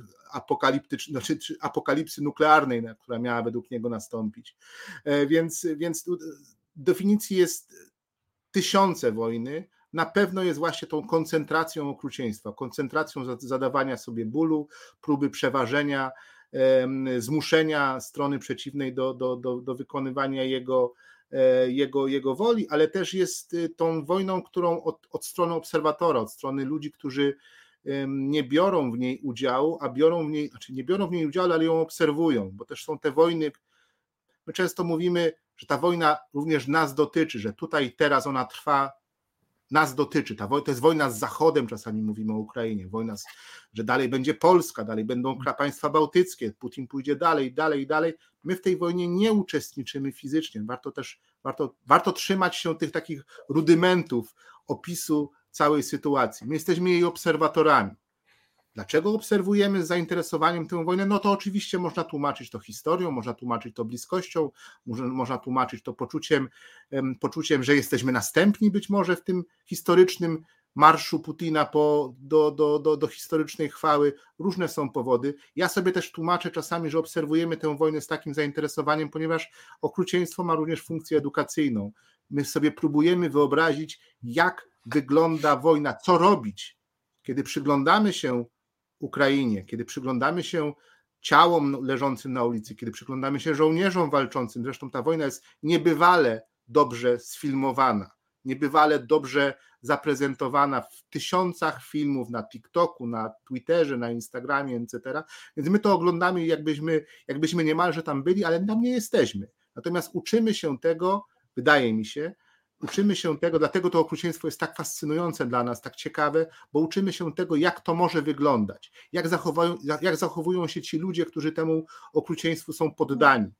znaczy, apokalipsy nuklearnej, która miała według niego nastąpić. E, więc, więc definicji jest tysiące wojny. Na pewno jest właśnie tą koncentracją okrucieństwa, koncentracją zadawania sobie bólu, próby przeważenia, zmuszenia strony przeciwnej do, do, do, do wykonywania jego, e, jego, jego woli, ale też jest y, tą wojną, którą od, od strony obserwatora, od strony ludzi, którzy nie biorą w niej udziału, a biorą w niej, znaczy nie biorą w niej udziału, ale ją obserwują, bo też są te wojny. My często mówimy, że ta wojna również nas dotyczy, że tutaj teraz ona trwa nas dotyczy. Ta to jest wojna z Zachodem, czasami mówimy o Ukrainie, wojna, z, że dalej będzie Polska, dalej będą państwa bałtyckie, Putin pójdzie dalej, dalej, dalej. My w tej wojnie nie uczestniczymy fizycznie. Warto też, warto, warto trzymać się tych takich rudymentów opisu całej sytuacji. My jesteśmy jej obserwatorami. Dlaczego obserwujemy z zainteresowaniem tę wojnę? No to oczywiście można tłumaczyć to historią, można tłumaczyć to bliskością, można tłumaczyć to poczuciem, poczuciem, że jesteśmy następni być może w tym historycznym marszu Putina po, do, do, do, do historycznej chwały. Różne są powody. Ja sobie też tłumaczę czasami, że obserwujemy tę wojnę z takim zainteresowaniem, ponieważ okrucieństwo ma również funkcję edukacyjną. My sobie próbujemy wyobrazić, jak wygląda wojna, co robić, kiedy przyglądamy się Ukrainie, kiedy przyglądamy się ciałom leżącym na ulicy, kiedy przyglądamy się żołnierzom walczącym, zresztą ta wojna jest niebywale dobrze sfilmowana, niebywale dobrze zaprezentowana w tysiącach filmów na TikToku, na Twitterze, na Instagramie, etc. Więc my to oglądamy, jakbyśmy, jakbyśmy niemalże tam byli, ale tam nie jesteśmy. Natomiast uczymy się tego, wydaje mi się, uczymy się tego, dlatego to okrucieństwo jest tak fascynujące dla nas, tak ciekawe, bo uczymy się tego, jak to może wyglądać, jak, jak zachowują się ci ludzie, którzy temu okrucieństwu są poddani,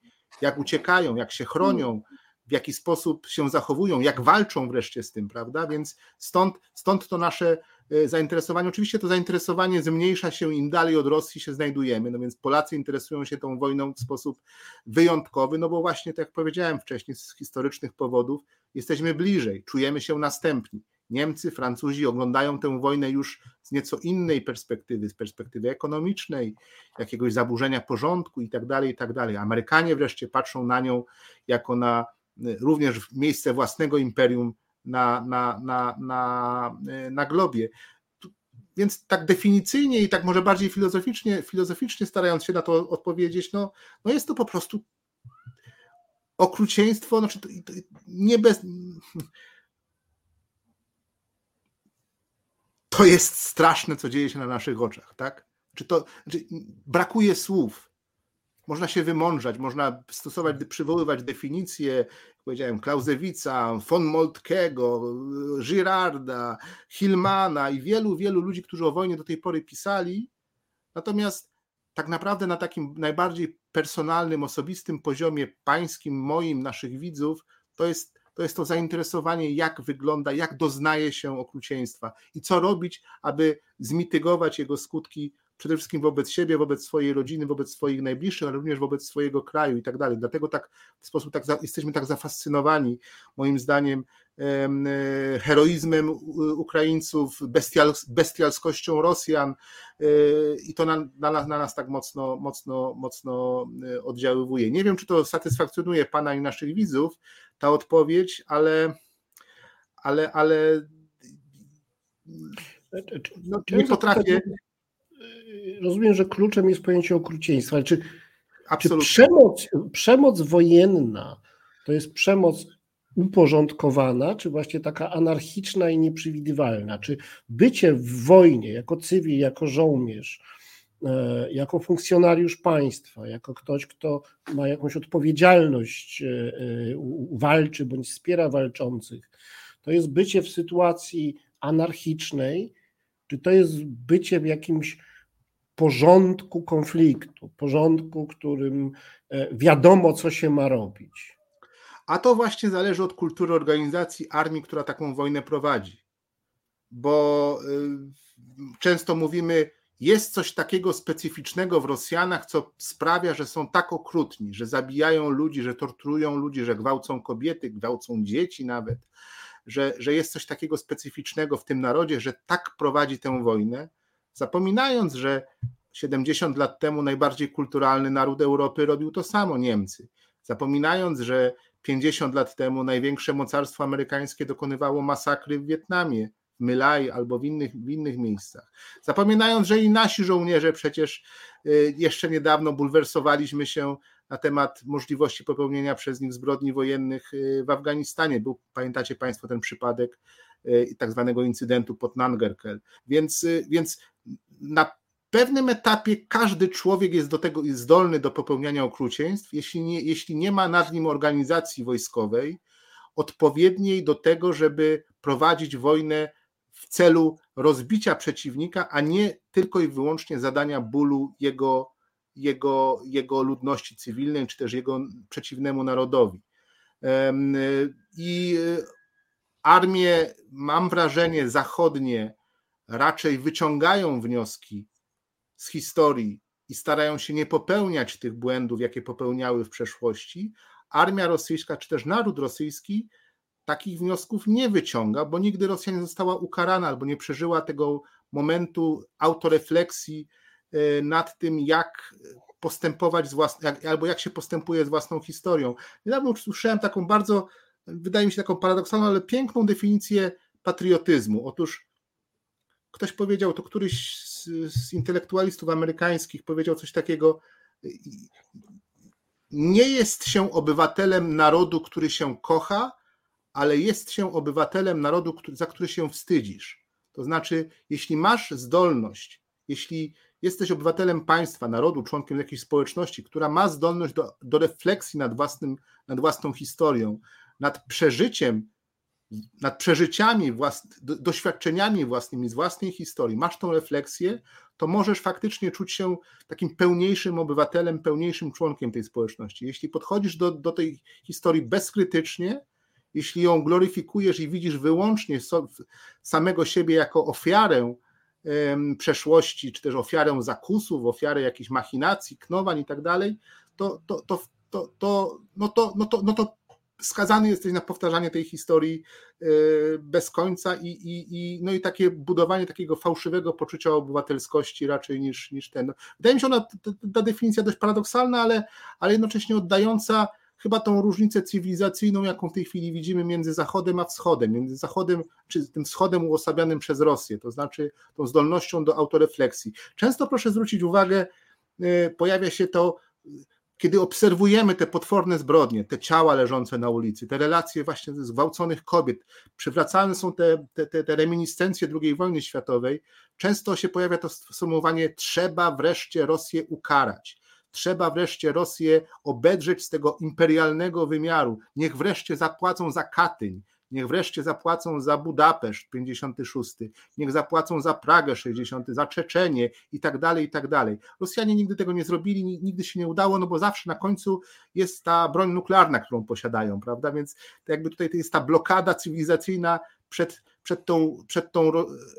jak uciekają, jak się chronią, w jaki sposób się zachowują, jak walczą wreszcie z tym, prawda? Więc stąd, stąd to nasze zainteresowanie. Oczywiście to zainteresowanie zmniejsza się im dalej od Rosji się znajdujemy, no więc Polacy interesują się tą wojną w sposób wyjątkowy, no bo właśnie tak jak powiedziałem wcześniej, z historycznych powodów jesteśmy bliżej, czujemy się następni. Niemcy, Francuzi oglądają tę wojnę już z nieco innej perspektywy, z perspektywy ekonomicznej, jakiegoś zaburzenia porządku i tak dalej, i tak. Amerykanie wreszcie patrzą na nią jako na również miejsce własnego imperium na, na, na, na, na globie. Więc tak definicyjnie i tak może bardziej filozoficznie, filozoficznie starając się na to odpowiedzieć, no, no jest to po prostu okrucieństwo, znaczy to, to nie bez. To jest straszne, co dzieje się na naszych oczach, tak? Czy to znaczy brakuje słów. Można się wymądrzać, można stosować, przywoływać definicje, jak powiedziałem, Klausewica, von Moltkego, Girarda, Hillmana i wielu, wielu ludzi, którzy o wojnie do tej pory pisali. Natomiast tak naprawdę na takim najbardziej personalnym, osobistym poziomie pańskim, moim, naszych widzów, to jest, to jest to zainteresowanie, jak wygląda, jak doznaje się okrucieństwa i co robić, aby zmitygować jego skutki przede wszystkim wobec siebie, wobec swojej rodziny, wobec swoich najbliższych, ale również wobec swojego kraju i tak dalej. Dlatego tak w sposób tak jesteśmy tak zafascynowani, moim zdaniem, e, heroizmem Ukraińców, bestial, bestialskością Rosjan e, i to na, na, na, nas tak mocno, mocno, mocno e, oddziaływuje. Nie wiem, czy to satysfakcjonuje Pana i naszych widzów, ta odpowiedź, ale ale, ale no, nie potrafię rozumiem, że kluczem jest pojęcie okrucieństwa, ale czy, czy przemoc, przemoc wojenna to jest przemoc uporządkowana, czy właśnie taka anarchiczna i nieprzewidywalna? Czy bycie w wojnie jako cywil, jako żołnierz, e, jako funkcjonariusz państwa, jako ktoś, kto ma jakąś odpowiedzialność, e, e, walczy bądź wspiera walczących, to jest bycie w sytuacji anarchicznej, czy to jest bycie w jakimś porządku konfliktu, porządku, którym e, wiadomo, co się ma robić. A to właśnie zależy od kultury organizacji armii, która taką wojnę prowadzi. Bo y, często mówimy, jest coś takiego specyficznego w Rosjanach, co sprawia, że są tak okrutni, że zabijają ludzi, że torturują ludzi, że gwałcą kobiety, gwałcą dzieci nawet, że, że jest coś takiego specyficznego w tym narodzie, że tak prowadzi tę wojnę, zapominając, że 70 lat temu najbardziej kulturalny naród Europy robił to samo Niemcy. Zapominając, że 50 lat temu największe mocarstwo amerykańskie dokonywało masakry w Wietnamie, w Mylai albo w innych, w innych miejscach. Zapominając, że i nasi żołnierze przecież y, jeszcze niedawno bulwersowaliśmy się na temat możliwości popełnienia przez nich zbrodni wojennych y, w Afganistanie. Był, pamiętacie Państwo ten przypadek y, tak zwanego incydentu pod Nangerkel. Więc, więc na pewnym etapie każdy człowiek jest do tego zdolny do popełniania okrucieństw, jeśli nie, jeśli nie ma nad nim organizacji wojskowej odpowiedniej do tego, żeby prowadzić wojnę w celu rozbicia przeciwnika, a nie tylko i wyłącznie zadania bólu jego, jego, jego ludności cywilnej, czy też jego przeciwnemu narodowi. I armie, mam wrażenie, zachodnie raczej wyciągają wnioski z historii i starają się nie popełniać tych błędów, jakie popełniały w przeszłości, armia rosyjska czy też naród rosyjski takich wniosków nie wyciąga, bo nigdy Rosja nie została ukarana albo nie przeżyła tego momentu autorefleksji e, nad tym, jak postępować z własną, jak, albo jak się postępuje z własną historią. Niedawno usłyszałem taką bardzo, wydaje mi się taką paradoksalną, ale piękną definicję patriotyzmu. Otóż ktoś powiedział, to któryś z, z intelektualistów amerykańskich powiedział coś takiego, nie jest się obywatelem narodu, który się kocha, ale jest się obywatelem narodu, za który się wstydzisz. To znaczy, jeśli masz zdolność, jeśli jesteś obywatelem państwa, narodu, członkiem jakiejś społeczności, która ma zdolność do, do refleksji nad, własnym, nad własną historią, nad przeżyciem, nad przeżyciami, doświadczeniami własnymi z własnej historii, masz tą refleksję, to możesz faktycznie czuć się takim pełniejszym obywatelem, pełniejszym członkiem tej społeczności. Jeśli podchodzisz do, do tej historii bezkrytycznie, jeśli ją gloryfikujesz i widzisz wyłącznie samego siebie jako ofiarę przeszłości, czy też ofiarę zakusów, ofiarę jakichś machinacji, knowań i tak dalej, to, to, to, to, to, no to, no to, no to skazany jesteś na powtarzanie tej historii e, bez końca i, i, i, no i takie budowanie takiego fałszywego poczucia obywatelskości raczej niż, niż ten. Wydaje mi się ona, ta, definicja dość paradoksalna, ale, ale jednocześnie oddająca chyba tą różnicę cywilizacyjną, jaką w tej chwili widzimy między Zachodem a Wschodem, między Zachodem, czy tym Wschodem uosabianym przez Rosję, to znaczy tą zdolnością do autorefleksji. Często proszę zwrócić uwagę, e, pojawia się to, kiedy obserwujemy te potworne zbrodnie, te ciała leżące na ulicy, te relacje właśnie zgwałconych kobiet, przywracane są te, te, te reminiscencje II wojny światowej, często się pojawia to sformułowanie trzeba wreszcie Rosję ukarać. Trzeba wreszcie Rosję obedrzeć z tego imperialnego wymiaru. Niech wreszcie zapłacą za Katyń, niech wreszcie zapłacą za Budapeszt 56, niech zapłacą za Pragę 60, za Czeczenię i tak dalej, i tak dalej. Rosjanie nigdy tego nie zrobili, nigdy się nie udało, no bo zawsze na końcu jest ta broń nuklearna, którą posiadają, prawda? Więc to jakby tutaj to jest ta blokada cywilizacyjna przed, przed, tą, przed tą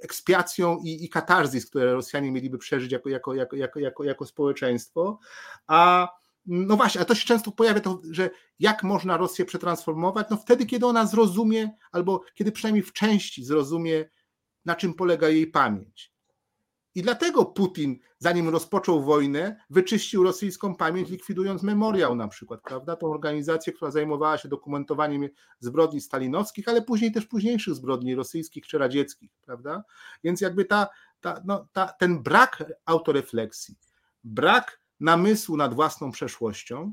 ekspiacją i, i katarzis, które Rosjanie mieliby przeżyć jako, jako, jako, jako, jako, jako społeczeństwo. A no właśnie, a to się często pojawia, to, że jak można Rosję przetransformować? No wtedy, kiedy ona zrozumie, albo kiedy przynajmniej w części zrozumie, na czym polega jej pamięć. I dlatego Putin, zanim rozpoczął wojnę, wyczyścił rosyjską pamięć, likwidując memoriał na przykład, prawda? Tą organizację, która zajmowała się dokumentowaniem zbrodni stalinowskich, ale później też późniejszych zbrodni rosyjskich czy radzieckich, prawda? Więc jakby ta, ta, no, ta, ten brak autorefleksji, brak namysłu nad własną przeszłością,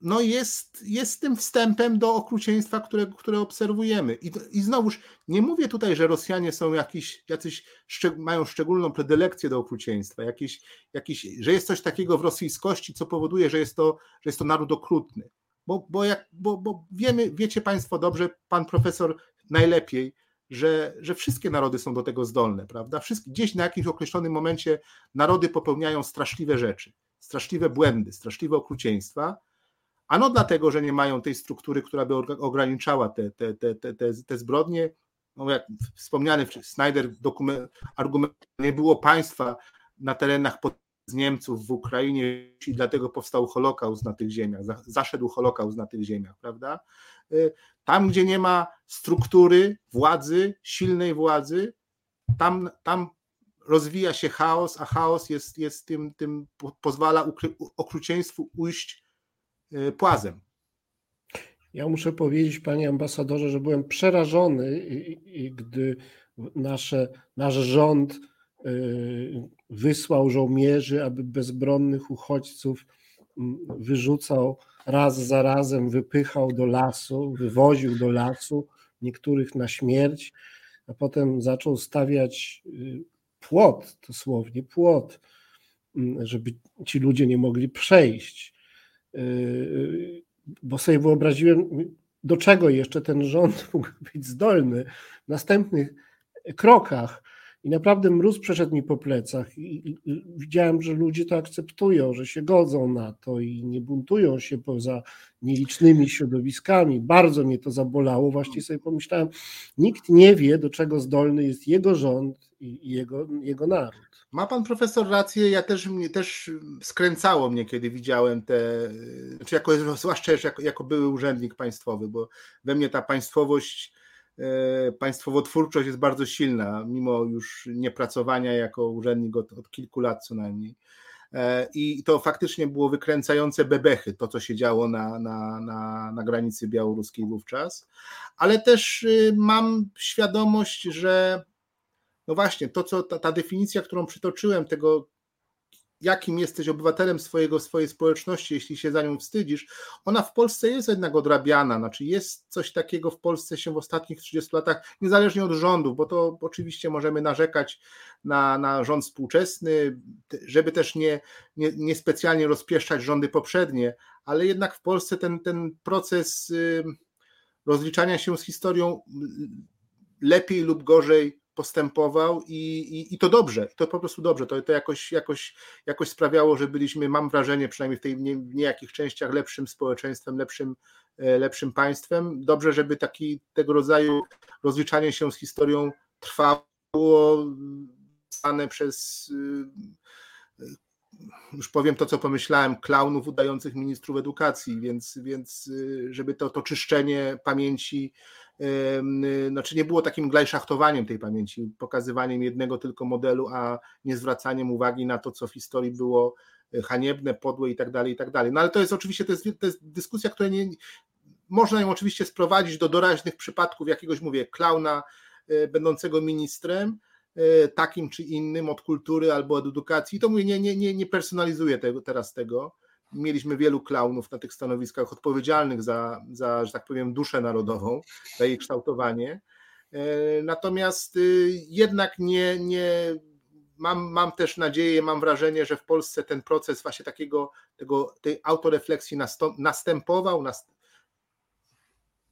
no jest, jest tym wstępem do okrucieństwa, które, które obserwujemy. I, I znowuż nie mówię tutaj, że Rosjanie są jakiś, jacyś, mają szczególną predylekcję do okrucieństwa, jakiś, jakiś, że jest coś takiego w rosyjskości, co powoduje, że jest to, że jest to naród okrutny. Bo, bo, jak, bo, bo wiemy, wiecie Państwo dobrze, pan profesor najlepiej, że, że wszystkie narody są do tego zdolne, prawda? Wszystkie, gdzieś na jakimś określonym momencie narody popełniają straszliwe rzeczy, straszliwe błędy, straszliwe okrucieństwa, ano dlatego, że nie mają tej struktury, która by ograniczała te, te, te, te, te zbrodnie. No jak wspomniany Snyder dokument, argument, nie było państwa na terenach pod z Niemców w Ukrainie i dlatego powstał Holokaust na tych ziemiach, zaszedł Holokaust na tych ziemiach, prawda? Y, tam, gdzie nie ma struktury władzy, silnej władzy, tam, tam rozwija się chaos, a chaos jest, jest tym, tym pozwala okrucieństwu ujść y, płazem. Ja muszę powiedzieć, panie ambasadorze, że byłem przerażony, gdy nasze, nasz rząd y, wysłał żołnierzy, aby bezbronnych uchodźców mm, wyrzucał raz za razem, wypychał do lasu, wywoził do lasu, niektórych na śmierć, a potem zaczął stawiać y, płot, dosłownie płot, mm, żeby ci ludzie nie mogli przejść. Y, bo sobie wyobraziłem, do czego jeszcze ten rząd mógł być zdolny w następnych krokach i naprawdę mróz przeszedł mi po plecach i, widziałem, że ludzie to akceptują, że się godzą na to i nie buntują się poza nielicznymi środowiskami. Bardzo mnie to zabolało. Właściwie sobie pomyślałem, nikt nie wie, do czego zdolny jest jego rząd i jego, jego naród. Ma pan profesor rację, ja też mnie też skręcało mnie, kiedy widziałem te, znaczy jako, zwłaszcza jako, jako były urzędnik państwowy, bo we mnie ta państwowość państwowotwórczość jest bardzo silna, mimo już niepracowania jako urzędnik od, od kilku lat co najmniej. E, I to faktycznie było wykręcające bebechy, to co się działo na, na, na, na granicy białoruskiej wówczas, ale też y, mam świadomość, że no właśnie, to co ta, ta definicja, którą przytoczyłem, tego jakim jesteś obywatelem swojego, swojej społeczności, jeśli się za nią wstydzisz, ona w Polsce jest jednak odrabiana, znaczy jest coś takiego w Polsce się w ostatnich 30 latach, niezależnie od rządu, bo to oczywiście możemy narzekać na, na rząd współczesny, żeby też nie, nie, nie specjalnie rozpieszczać rządy poprzednie, ale jednak w Polsce ten, ten proces rozliczania się z historią lepiej lub gorzej postępował i, i, i, to dobrze, to po prostu dobrze, to, to jakoś, jakoś, jakoś sprawiało, że byliśmy, mam wrażenie, przynajmniej w tej nie, niejakich częściach lepszym społeczeństwem, lepszym, e, lepszym państwem. Dobrze, żeby taki tego rodzaju rozliczanie się z historią trwało, stane przez y, już powiem to, co pomyślałem, klaunów udających ministrów edukacji, więc, więc y, żeby to, to czyszczenie pamięci znaczy nie było takim glajszachtowaniem tej pamięci, pokazywaniem jednego tylko modelu, a nie zwracaniem uwagi na to, co w historii było e, haniebne, podłe i tak dalej, i tak dalej. No ale to jest oczywiście, to jest, to jest dyskusja, która nie, można ją oczywiście sprowadzić do doraźnych przypadków jakiegoś, mówię, klauna e, będącego ministrem, takim czy innym od kultury albo od edukacji. to mówię, nie, nie, nie, nie personalizuję tego, teraz tego, mieliśmy wielu klaunów na tych stanowiskach odpowiedzialnych za, za, że tak powiem, duszę narodową, za jej kształtowanie. E, natomiast y, jednak nie, nie mam, mam też nadzieję, mam wrażenie, że w Polsce ten proces właśnie takiego, tego, tej autorefleksji następował, nast...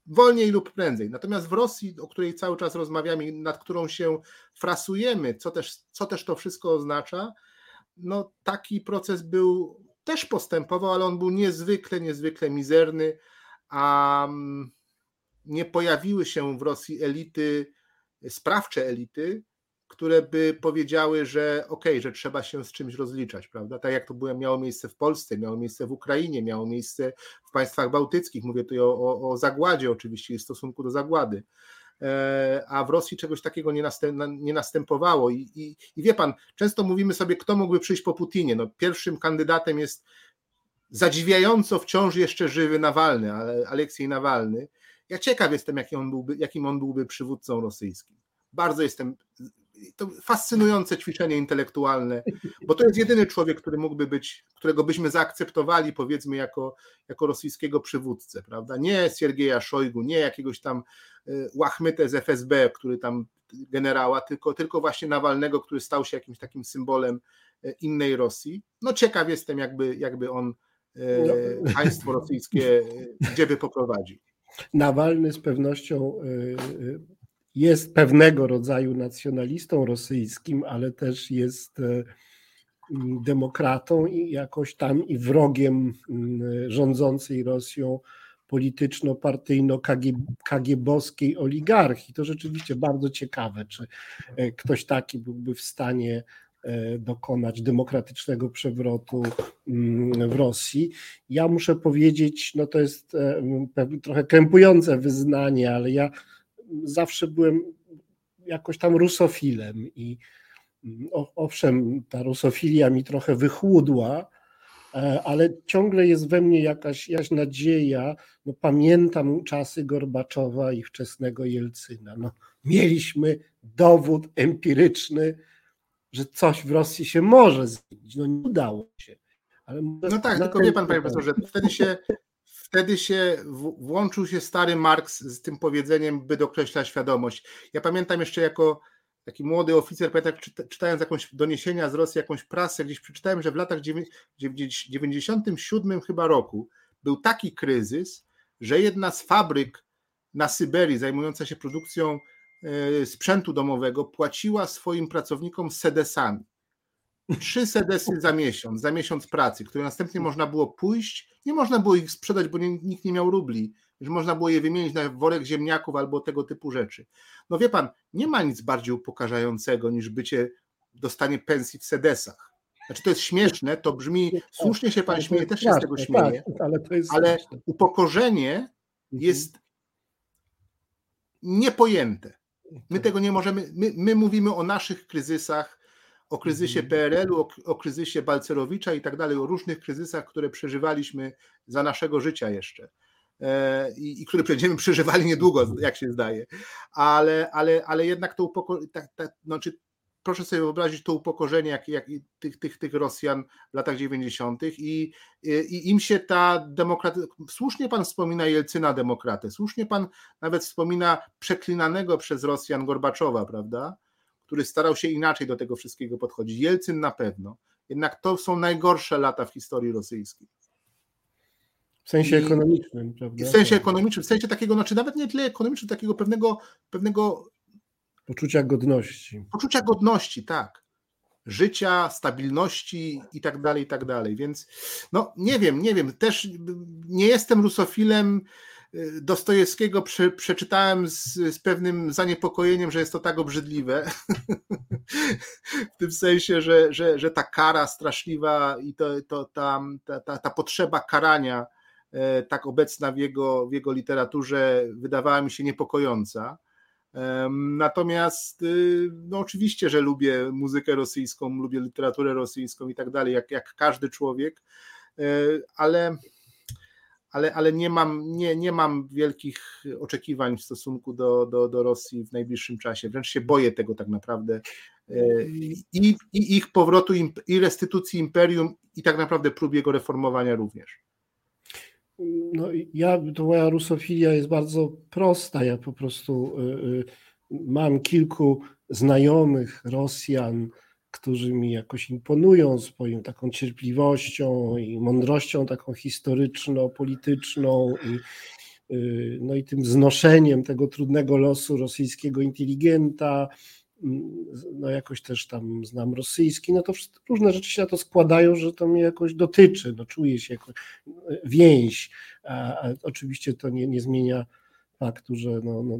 wolniej lub prędzej. Natomiast w Rosji, o której cały czas rozmawiamy, nad którą się frasujemy, co też, co też to wszystko oznacza, no taki proces był też postępował, ale on był niezwykle, niezwykle mizerny, a mm, nie pojawiły się w Rosji elity, sprawcze elity, które by powiedziały, że okej, okay, że trzeba się z czymś rozliczać, prawda? Tak jak to było, miało miejsce w Polsce, miało miejsce w Ukrainie, miało miejsce w państwach bałtyckich, mówię tu o, o, o zagładzie oczywiście w stosunku do zagłady. E, a w Rosji czegoś takiego nie, następ, nie następowało. I, i, I, wie pan, często mówimy sobie, kto mógłby przyjść po Putinie. No, pierwszym kandydatem jest zadziwiająco wciąż jeszcze żywy Nawalny, ale Aleksiej Nawalny. Ja ciekaw jestem, jakim on byłby, jakim on byłby przywódcą rosyjskim. Bardzo jestem to fascynujące ćwiczenie intelektualne, bo to jest jedyny człowiek, który mógłby być, którego byśmy zaakceptowali, powiedzmy, jako, jako rosyjskiego przywódcę, prawda? Nie Siergieja Szojgu, nie jakiegoś tam e, łachmytę z FSB, który tam generała, tylko, tylko właśnie Nawalnego, który stał się jakimś takim symbolem e, innej Rosji. No ciekaw jestem, jakby, jakby on e, no. państwo rosyjskie gdzie by poprowadził. Nawalny z pewnością jest pewnego rodzaju nacjonalistą rosyjskim, ale też jest e, demokratą i jakoś tam i wrogiem rządzącej Rosją polityczno-partyjno-kagiebowskiej oligarchii. To rzeczywiście bardzo ciekawe, czy e, ktoś taki byłby w stanie e, dokonać demokratycznego przewrotu w Rosji. Ja muszę powiedzieć, no to jest trochę krępujące wyznanie, ale ja zawsze byłem jakoś tam rusofilem i owszem, ta rusofilia mi trochę wychłudła, e, ale ciągle jest we mnie jakaś, jakaś nadzieja. No, pamiętam czasy Gorbaczowa i wczesnego Jelcyna. No, mieliśmy dowód empiryczny, że coś w Rosji się może zmienić. No nie udało się. Ale no tak, tylko wie pan, panie profesorze, wtedy się wtedy się włączył się stary Marks z tym powiedzeniem, by dokreśla świadomość. Ja pamiętam jeszcze jako taki młody oficer, pamiętam, czytając jakąś doniesienia z Rosji, jakąś prasę, gdzieś przeczytałem, że w latach 97 chyba roku był taki kryzys, że jedna z fabryk na Syberii zajmująca się produkcją e, sprzętu domowego płaciła swoim pracownikom sedesami trzy sedesy za miesiąc, za miesiąc pracy, które następnie można było pójść, nie można było ich sprzedać, bo nikt nie miał rubli, że można było je wymienić na worek ziemniaków albo tego typu rzeczy. No wie pan, nie ma nic bardziej upokarzającego niż bycie, dostanie pensji w sedesach. Znaczy to jest śmieszne, to brzmi, słusznie się pan śmieje, też się z tego śmieje, tak, ale, ale upokorzenie mhm. jest niepojęte. My tak. tego nie możemy, my, my mówimy o naszych kryzysach, o kryzysie mhm. PRL-u, o, o, kryzysie Balcerowicza i tak dalej, o różnych kryzysach, które przeżywaliśmy za naszego życia jeszcze. E, I, i, które będziemy przeżywali niedługo, jak się zdaje. Ale, ale, ale jednak to upokorzenie, tak, tak, znaczy, proszę sobie wyobrazić to upokorzenie jak, jak tych, tych, tych Rosjan w latach 90. I, i im się ta demokracja. Słusznie pan wspomina Jelcyna demokratę, słusznie pan nawet wspomina przeklinanego przez Rosjan Gorbaczowa, prawda? Który starał się inaczej do tego wszystkiego podchodzić. Jelcyn na pewno. Jednak to są najgorsze lata w historii rosyjskiej. W sensie ekonomicznym, prawda? W sensie ekonomicznym, w sensie takiego, znaczy nawet nie tyle ekonomicznym, takiego pewnego, pewnego poczucia godności. Poczucia godności, tak. Życia, stabilności i tak dalej, i tak dalej. Więc no nie wiem, nie wiem. Też nie jestem rusofilem Dostojewskiego prze, przeczytałem z, z, pewnym zaniepokojeniem, że jest to tak obrzydliwe. w tym sensie, że, że, że ta kara straszliwa i to, to, ta, ta, ta potrzeba karania, e, tak obecna w jego, w jego literaturze, wydawała mi się niepokojąca. Natomiast, y, no oczywiście, że lubię muzykę rosyjską, lubię literaturę rosyjską i tak dalej, jak, jak każdy człowiek, e, ale ale, ale nie, mam, nie, nie mam wielkich oczekiwań w stosunku do, do, do Rosji w najbliższym czasie. Wręcz się boję tego tak naprawdę. E, I, i ich powrotu, i restytucji imperium, i tak naprawdę prób jego reformowania również. No, ja, to moja rusofilia jest bardzo prosta. Ja po prostu y, y, mam kilku znajomych Rosjan, którzy mi jakoś imponują swoją taką cierpliwością i mądrością taką historyczno-polityczną i, y, no i tym znoszeniem tego trudnego losu rosyjskiego inteligenta, mm, no jakoś też tam znam rosyjski, no to różne rzeczy się na to składają, że to mnie jakoś dotyczy, no czuję się jako więź, a, a oczywiście to nie, nie zmienia faktu, że no, no,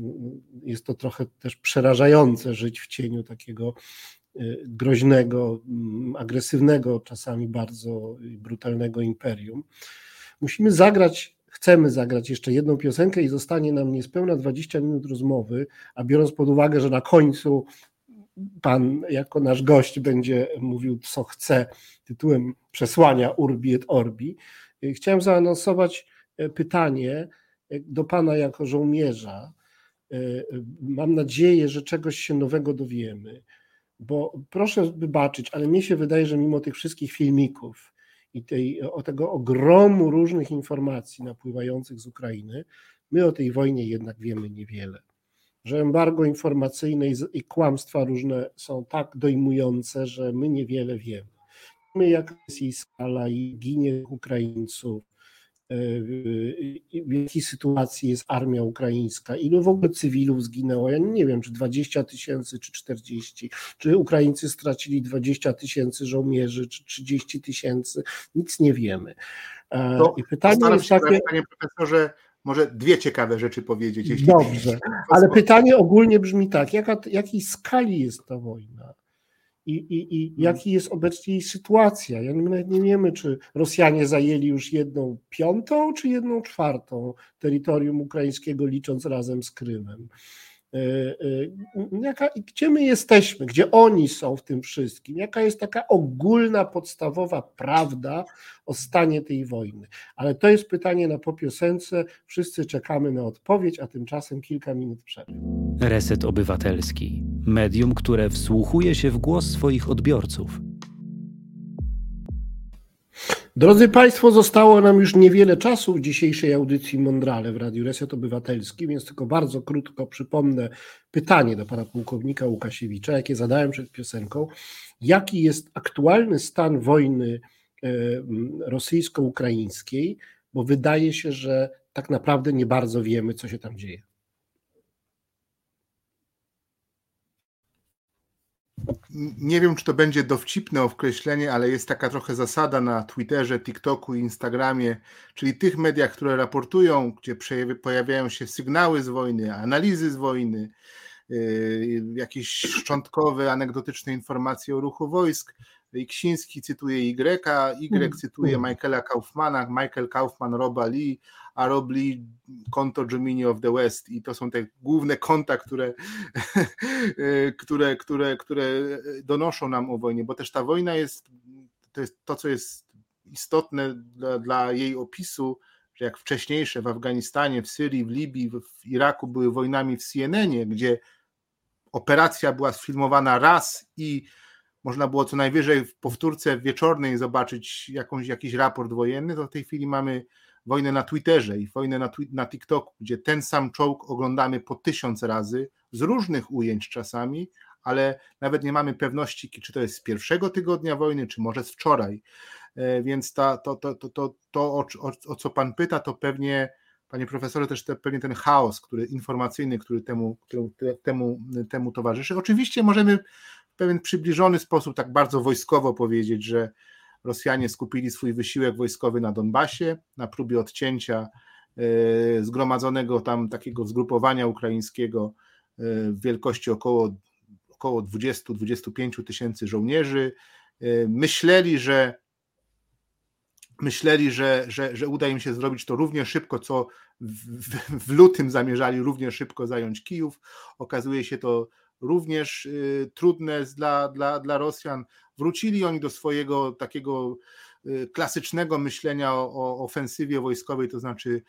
jest to trochę też przerażające żyć w cieniu takiego Y, groźnego, mm, agresywnego, czasami bardzo brutalnego imperium. Musimy zagrać, chcemy zagrać jeszcze jedną piosenkę i zostanie nam niespełna 20 minut rozmowy, a biorąc pod uwagę, że na końcu pan jako nasz gość będzie mówił co chce tytułem przesłania Urbi et Orbi, y, chciałem zaanonsować y, pytanie do pana jako żołnierza. Mam nadzieję, że czegoś się nowego dowiemy bo proszę wybaczyć, ale mi się wydaje, że mimo tych wszystkich filmików i tej, o tego ogromu różnych informacji napływających z Ukrainy, my o tej wojnie jednak wiemy niewiele. Że embargo informacyjne i, kłamstwa różne są tak dojmujące, że my niewiele wiemy. Wiemy, jaka jest jej skala i ginie Ukraińców, w jakiej sytuacji jest armia ukraińska, ilu w ogóle cywilów zginęło. Ja nie wiem, czy 20 tysięcy, czy 40, czy Ukraińcy stracili 20 tysięcy żołnierzy, czy 30 tysięcy, nic nie wiemy. To I pytanie jest takie... Panie profesorze, może dwie ciekawe rzeczy powiedzieć. Jeśli Dobrze, ale pytanie ogólnie brzmi tak, jaka, jakiej skali jest ta wojna? I, i, i hmm. jaki jest obecnie jej sytuacja? Ja nie, nie wiemy, czy Rosjanie zajęli już jedną piątą, czy jedną czwartą terytorium ukraińskiego, licząc razem z Krymem. E, e, jaka, gdzie my jesteśmy, gdzie oni są w tym wszystkim, jaka jest taka ogólna, podstawowa prawda o stanie tej wojny. Ale to jest pytanie na popiosence, wszyscy czekamy na odpowiedź, a tymczasem kilka minut przerwy. Reset Obywatelski, medium, które wsłuchuje się w głos swoich odbiorców Drodzy Państwo, zostało nam już niewiele czasu w dzisiejszej audycji Mondrale w Radiu Reset Obywatelski, więc tylko bardzo krótko przypomnę pytanie do pana pułkownika Łukasiewicza, jakie zadałem przed piosenką. Jaki jest aktualny stan wojny e, rosyjsko-ukraińskiej? Bo wydaje się, że tak naprawdę nie bardzo wiemy, co się tam dzieje. Nie wiem, czy to będzie dowcipne określenie, ale jest taka trochę zasada na Twitterze, TikToku i Instagramie, czyli tych mediach, które raportują, gdzie pojawiają się sygnały z wojny, analizy z wojny, yy, jakieś szczątkowe, anegdotyczne informacje o ruchu wojsk. Ksiński cytuje Y, Y mm. cytuje Michaela Kaufmana, Michael Kaufman Roba Lee, a Rob Lee konto Gemini of the West i to są te główne konta, które, które, które, które donoszą nam o wojnie, bo też ta wojna jest to, jest to co jest istotne dla, dla jej opisu, że jak wcześniejsze w Afganistanie, w Syrii, w Libii, w Iraku były wojnami w CNN-ie, gdzie operacja była sfilmowana raz i można było co najwyżej w powtórce wieczornej zobaczyć jakąś, jakiś raport wojenny, to w tej chwili mamy wojnę na Twitterze i wojnę na, na TikToku, gdzie ten sam czołg oglądamy po tysiąc razy, z różnych ujęć czasami, ale nawet nie mamy pewności, czy to jest z pierwszego tygodnia wojny, czy może z wczoraj. E, więc ta, to, to, to, to, to o, o, o co Pan pyta, to pewnie, Panie Profesorze, też te, pewnie ten chaos który, informacyjny, który temu, temu, temu towarzyszy. Oczywiście możemy w pewien przybliżony sposób, tak bardzo wojskowo powiedzieć, że Rosjanie skupili swój wysiłek wojskowy na Donbasie, na próbie odcięcia e, zgromadzonego tam takiego zgrupowania ukraińskiego e, w wielkości około, około 20-25 tysięcy żołnierzy. E, myśleli, że myśleli, że, że, że uda im się zrobić to równie szybko, co w, w, w lutym zamierzali równie szybko zająć Kijów. Okazuje się to również trudne dla, dla, dla Rosjan. Wrócili oni do swojego takiego y, klasycznego myślenia o, o ofensywie wojskowej, to znaczy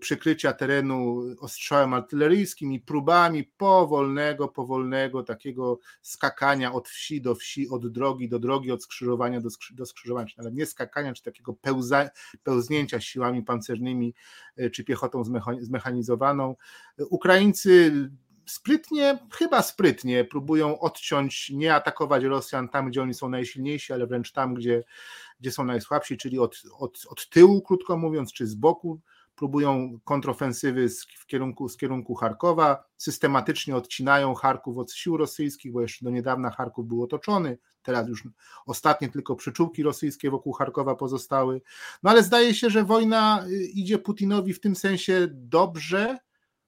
przykrycia terenu ostrzałem artyleryjskim i próbami powolnego, powolnego takiego skakania od wsi do wsi, od drogi do drogi, od skrzyżowania do, do skrzyżowania, ale nie skakania, czy takiego pełza, pełznięcia siłami pancernymi y, czy piechotą zmechanizowaną. Ukraińcy sprytnie, chyba sprytnie próbują odciąć, nie atakować Rosjan tam, gdzie oni są najsilniejsi, ale wręcz tam, gdzie, gdzie są najsłabsi, czyli od, od, od tyłu, krótko mówiąc, czy z boku. Próbują kontrofensywy z, w kierunku, z kierunku Charkowa, systematycznie odcinają Charków od sił rosyjskich, bo jeszcze do niedawna Charków był otoczony, teraz już ostatnie tylko przyczółki rosyjskie wokół Charkowa pozostały. No ale zdaje się, że wojna y, idzie Putinowi w tym sensie dobrze,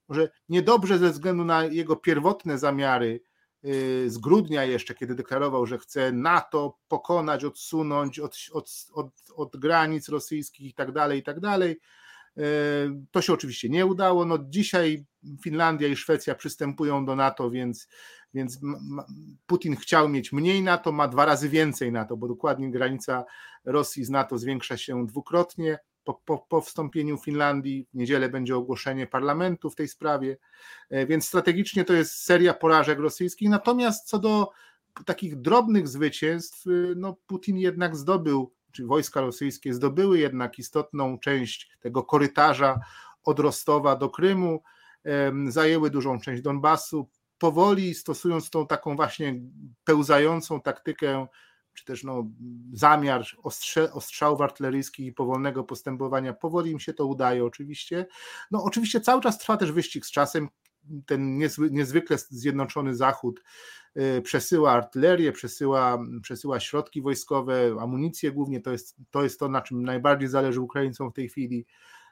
może niedobrze ze względu na jego pierwotne zamiary y, z grudnia jeszcze, kiedy deklarował, że chce NATO pokonać, odsunąć od, od, od, od granic rosyjskich i tak dalej, i tak dalej. Y, to się oczywiście nie udało. No dzisiaj Finlandia i Szwecja przystępują do NATO, więc, więc Putin chciał mieć mniej NATO, ma dwa razy więcej NATO, bo dokładnie granica Rosji z NATO zwiększa się dwukrotnie po, po, po wstąpieniu Finlandii. W niedzielę będzie ogłoszenie parlamentu w tej sprawie, e, więc strategicznie to jest seria porażek rosyjskich. Natomiast co do takich drobnych zwycięstw, y, no Putin jednak zdobył, czy wojska rosyjskie zdobyły jednak istotną część tego korytarza od Rostowa do Krymu, zajęły dużą część Donbasu. Powoli stosując tą taką właśnie pełzającą taktykę czy też no, zamiar ostrze, ostrzałów artyleryjskich i powolnego postępowania. Powoli im się to udaje oczywiście. No oczywiście cały czas trwa też wyścig z czasem. Ten niezwy, niezwykle zjednoczony Zachód y, przesyła artylerię, przesyła, przesyła środki wojskowe, amunicję głównie, to jest, to jest to, na czym najbardziej zależy Ukraińcom w tej chwili.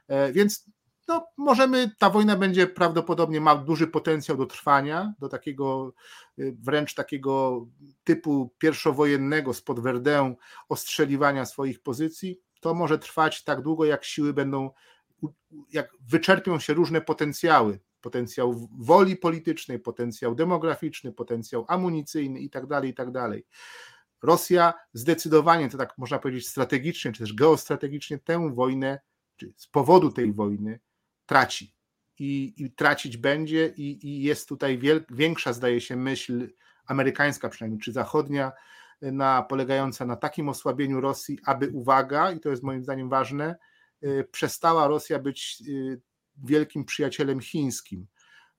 E, więc no, możemy, ta wojna będzie prawdopodobnie ma duży potencjał do trwania, do takiego y, wręcz takiego typu pierwszowojennego spod Verdun ostrzeliwania swoich pozycji. To może trwać tak długo, jak siły będą, jak wyczerpią się różne potencjały. Potencjał woli politycznej, potencjał demograficzny, potencjał amunicyjny i tak dalej, i tak. Rosja zdecydowanie, to tak można powiedzieć strategicznie, czy też geostrategicznie tę wojnę, czy z powodu tej wojny traci. I, i tracić będzie, i, i jest tutaj wiel, większa, zdaje się, myśl amerykańska, przynajmniej czy zachodnia, na, polegająca na takim osłabieniu Rosji, aby uwaga, i to jest moim zdaniem ważne, y, przestała Rosja być y, wielkim przyjacielem chińskim,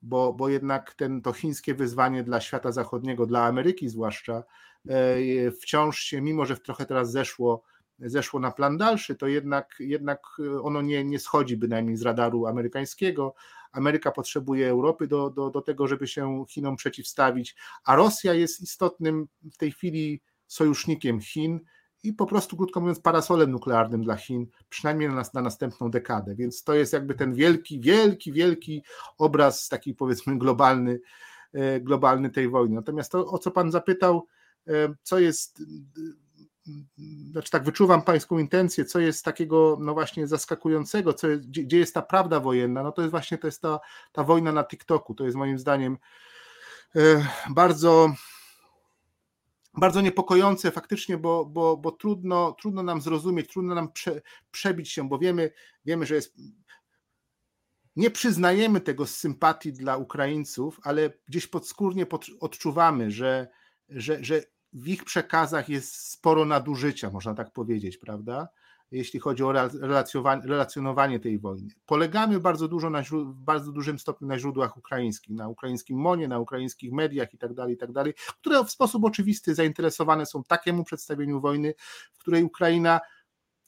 bo, bo jednak ten, to chińskie wyzwanie dla świata zachodniego, dla Ameryki zwłaszcza, y, wciąż się, mimo że trochę teraz zeszło zeszło na plan dalszy, to jednak, jednak ono nie, nie schodzi bynajmniej z radaru amerykańskiego. Ameryka potrzebuje Europy do, do, do tego, żeby się Chinom przeciwstawić, a Rosja jest istotnym w tej chwili sojusznikiem Chin i po prostu, krótko mówiąc, parasolem nuklearnym dla Chin, przynajmniej na, na następną dekadę. Więc to jest jakby ten wielki, wielki, wielki obraz, taki powiedzmy globalny, e, globalny tej wojny. Natomiast to, o co Pan zapytał, e, co jest znaczy tak wyczuwam pańską intencję, co jest takiego no właśnie zaskakującego, co jest, gdzie, jest ta prawda wojenna, no to jest właśnie to jest ta, ta wojna na TikToku, to jest moim zdaniem e, bardzo bardzo niepokojące faktycznie, bo, bo, bo trudno, trudno nam zrozumieć, trudno nam prze, przebić się, bo wiemy, wiemy, że jest nie przyznajemy tego z sympatii dla Ukraińców, ale gdzieś podskórnie odczuwamy, że, że, że w ich przekazach jest sporo nadużycia, można tak powiedzieć, prawda? Jeśli chodzi o relacjonowanie tej wojny. Polegamy bardzo dużo na, w bardzo dużym stopniu na źródłach ukraińskich, na ukraińskim monie, na ukraińskich mediach i tak dalej, i tak które w sposób oczywisty zainteresowane są takiemu przedstawieniu wojny, w której Ukraina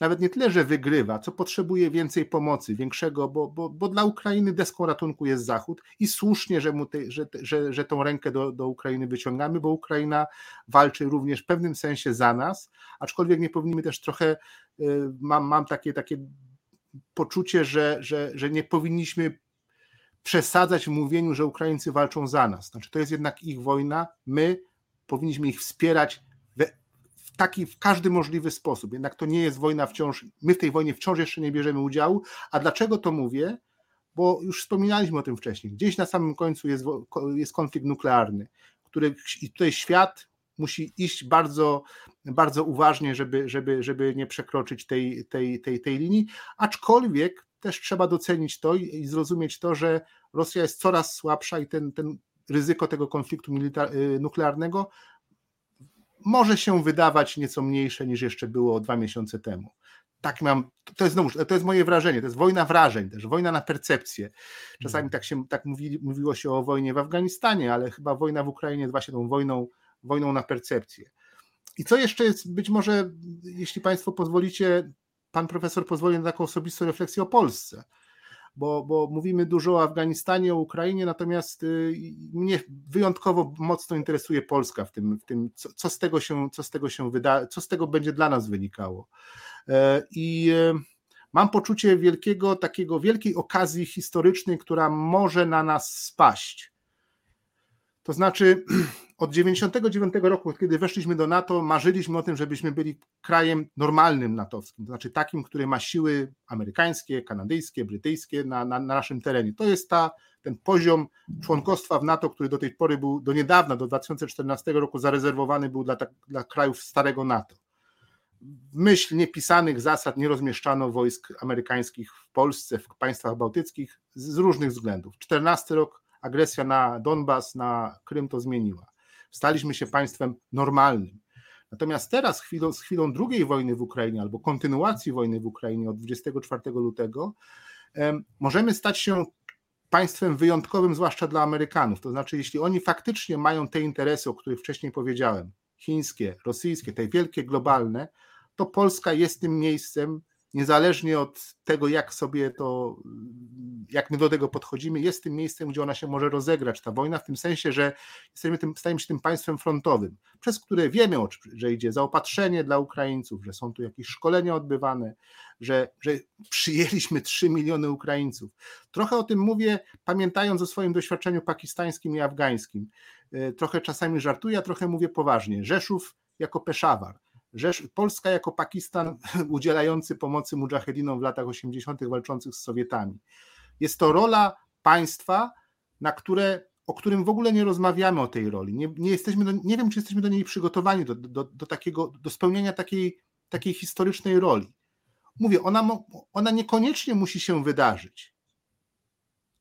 nawet nie tyle, że wygrywa, co potrzebuje więcej pomocy, większego, bo, bo, bo dla Ukrainy deską ratunku jest Zachód i słusznie, że, mu te, że, że, że tą rękę do, do Ukrainy wyciągamy, bo Ukraina walczy również w pewnym sensie za nas, aczkolwiek nie powinniśmy też trochę, y, mam, mam takie, takie poczucie, że, że, że nie powinniśmy przesadzać w mówieniu, że Ukraińcy walczą za nas. Znaczy, to jest jednak ich wojna, my powinniśmy ich wspierać taki w każdy możliwy sposób. Jednak to nie jest wojna wciąż, my w tej wojnie wciąż jeszcze nie bierzemy udziału. A dlaczego to mówię? Bo już wspominaliśmy o tym wcześniej. Gdzieś na samym końcu jest, jest konflikt nuklearny, który i tutaj świat musi iść bardzo, bardzo uważnie, żeby, żeby, żeby nie przekroczyć tej, tej, tej, tej linii. Aczkolwiek też trzeba docenić to i zrozumieć to, że Rosja jest coraz słabsza i ten, ten ryzyko tego konfliktu y, nuklearnego może się wydawać nieco mniejsze niż jeszcze było dwa miesiące temu. Tak mam, to jest znowu, to jest moje wrażenie, to jest wojna wrażeń też, wojna na percepcję. Czasami mhm. tak się tak mówi, mówiło się o wojnie w Afganistanie, ale chyba wojna w Ukrainie jest właśnie tą wojną, wojną na percepcję. I co jeszcze jest, być może, jeśli Państwo pozwolicie, Pan profesor pozwoli na taką osobistą refleksję o Polsce bo, bo mówimy dużo o Afganistanie, o Ukrainie, natomiast y, mnie wyjątkowo mocno interesuje Polska w tym, w tym co, co, z tego się, co z tego się wyda, co z tego będzie dla nas wynikało. E, I e, mam poczucie wielkiego, takiego wielkiej okazji historycznej, która może na nas spaść. To znaczy, od 99 roku, kiedy weszliśmy do NATO, marzyliśmy o tym, żebyśmy byli krajem normalnym natowskim, to znaczy takim, który ma siły amerykańskie, kanadyjskie, brytyjskie na, na, na naszym terenie. To jest ta, ten poziom członkostwa w NATO, który do tej pory był, do niedawna, do 2014 roku zarezerwowany był dla, dla krajów starego NATO. W myśl niepisanych zasad nie rozmieszczano wojsk amerykańskich w Polsce, w państwach bałtyckich z różnych względów. 14 rok agresja na Donbas, na Krym to zmieniła. Staliśmy się państwem normalnym. Natomiast teraz, chwilą, z chwilą drugiej wojny w Ukrainie albo kontynuacji wojny w Ukrainie od 24 lutego, możemy stać się państwem wyjątkowym, zwłaszcza dla Amerykanów. To znaczy, jeśli oni faktycznie mają te interesy, o których wcześniej powiedziałem, chińskie, rosyjskie, te wielkie globalne, to Polska jest tym miejscem, niezależnie od tego, jak sobie to, jak my do tego podchodzimy, jest tym miejscem, gdzie ona się może rozegrać, ta wojna, w tym sensie, że jesteśmy tym, stajemy się tym państwem frontowym, przez które wiemy, że idzie zaopatrzenie dla Ukraińców, że są tu jakieś szkolenia odbywane, że, że przyjęliśmy 3 miliony Ukraińców. Trochę o tym mówię, pamiętając o swoim doświadczeniu pakistańskim i afgańskim. E, trochę czasami żartuję, a trochę mówię poważnie. Rzeszów jako Peszawar Rzesz, Polska jako Pakistan udzielający pomocy mujahedinom w latach 80. walczących z Sowietami. Jest to rola państwa, na które, o którym w ogóle nie rozmawiamy o tej roli. Nie, nie, jesteśmy do, nie wiem, czy jesteśmy do niej przygotowani, do, do, do, takiego, do spełnienia takiej, takiej historycznej roli. Mówię, ona, ona niekoniecznie musi się wydarzyć,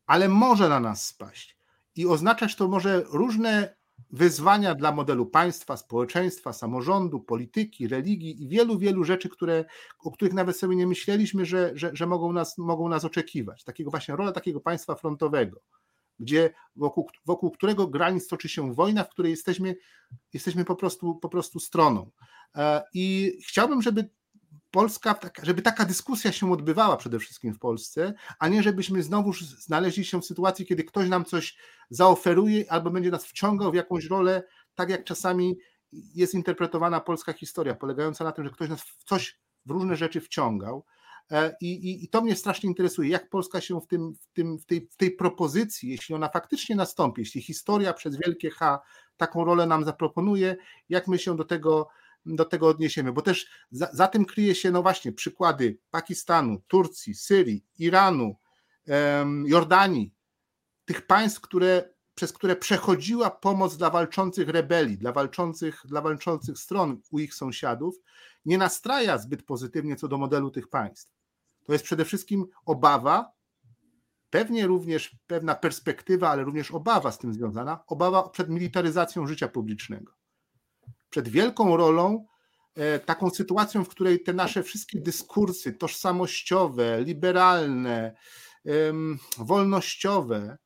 ale może na nas spaść. I oznaczać to może różne wyzwania dla modelu państwa, społeczeństwa, samorządu, polityki, religii i wielu, wielu rzeczy, które, o których nawet sobie nie myśleliśmy, że, że, że mogą, nas, mogą nas oczekiwać. Takiego właśnie rola takiego państwa frontowego, gdzie wokół, wokół którego granic toczy się wojna, w której jesteśmy, jesteśmy po, prostu, po prostu stroną. E, I chciałbym, żeby Polska, żeby taka dyskusja się odbywała przede wszystkim w Polsce, a nie żebyśmy znowu znaleźli się w sytuacji, kiedy ktoś nam coś zaoferuje albo będzie nas wciągał w jakąś rolę, tak jak czasami jest interpretowana polska historia, polegająca na tym, że ktoś nas w coś, w różne rzeczy wciągał. E, I, i, I, to mnie strasznie interesuje, jak Polska się w, tym, w, tym, w, tej, w tej propozycji, jeśli ona faktycznie nastąpi, jeśli historia przez wielkie H taką rolę nam zaproponuje, jak my się do tego do tego odniesiemy, bo też za, za tym kryje się, no właśnie, przykłady Pakistanu, Turcji, Syrii, Iranu, Jordanii, tych państw, które, przez które przechodziła pomoc dla walczących rebelii, dla walczących, dla walczących stron u ich sąsiadów, nie nastraja zbyt pozytywnie co do modelu tych państw. To jest przede wszystkim obawa, pewnie również pewna perspektywa, ale również obawa z tym związana, obawa przed militaryzacją życia publicznego przed wielką rolą, e, taką sytuacją, w której te nasze wszystkie dyskursy tożsamościowe, liberalne, wolnościowe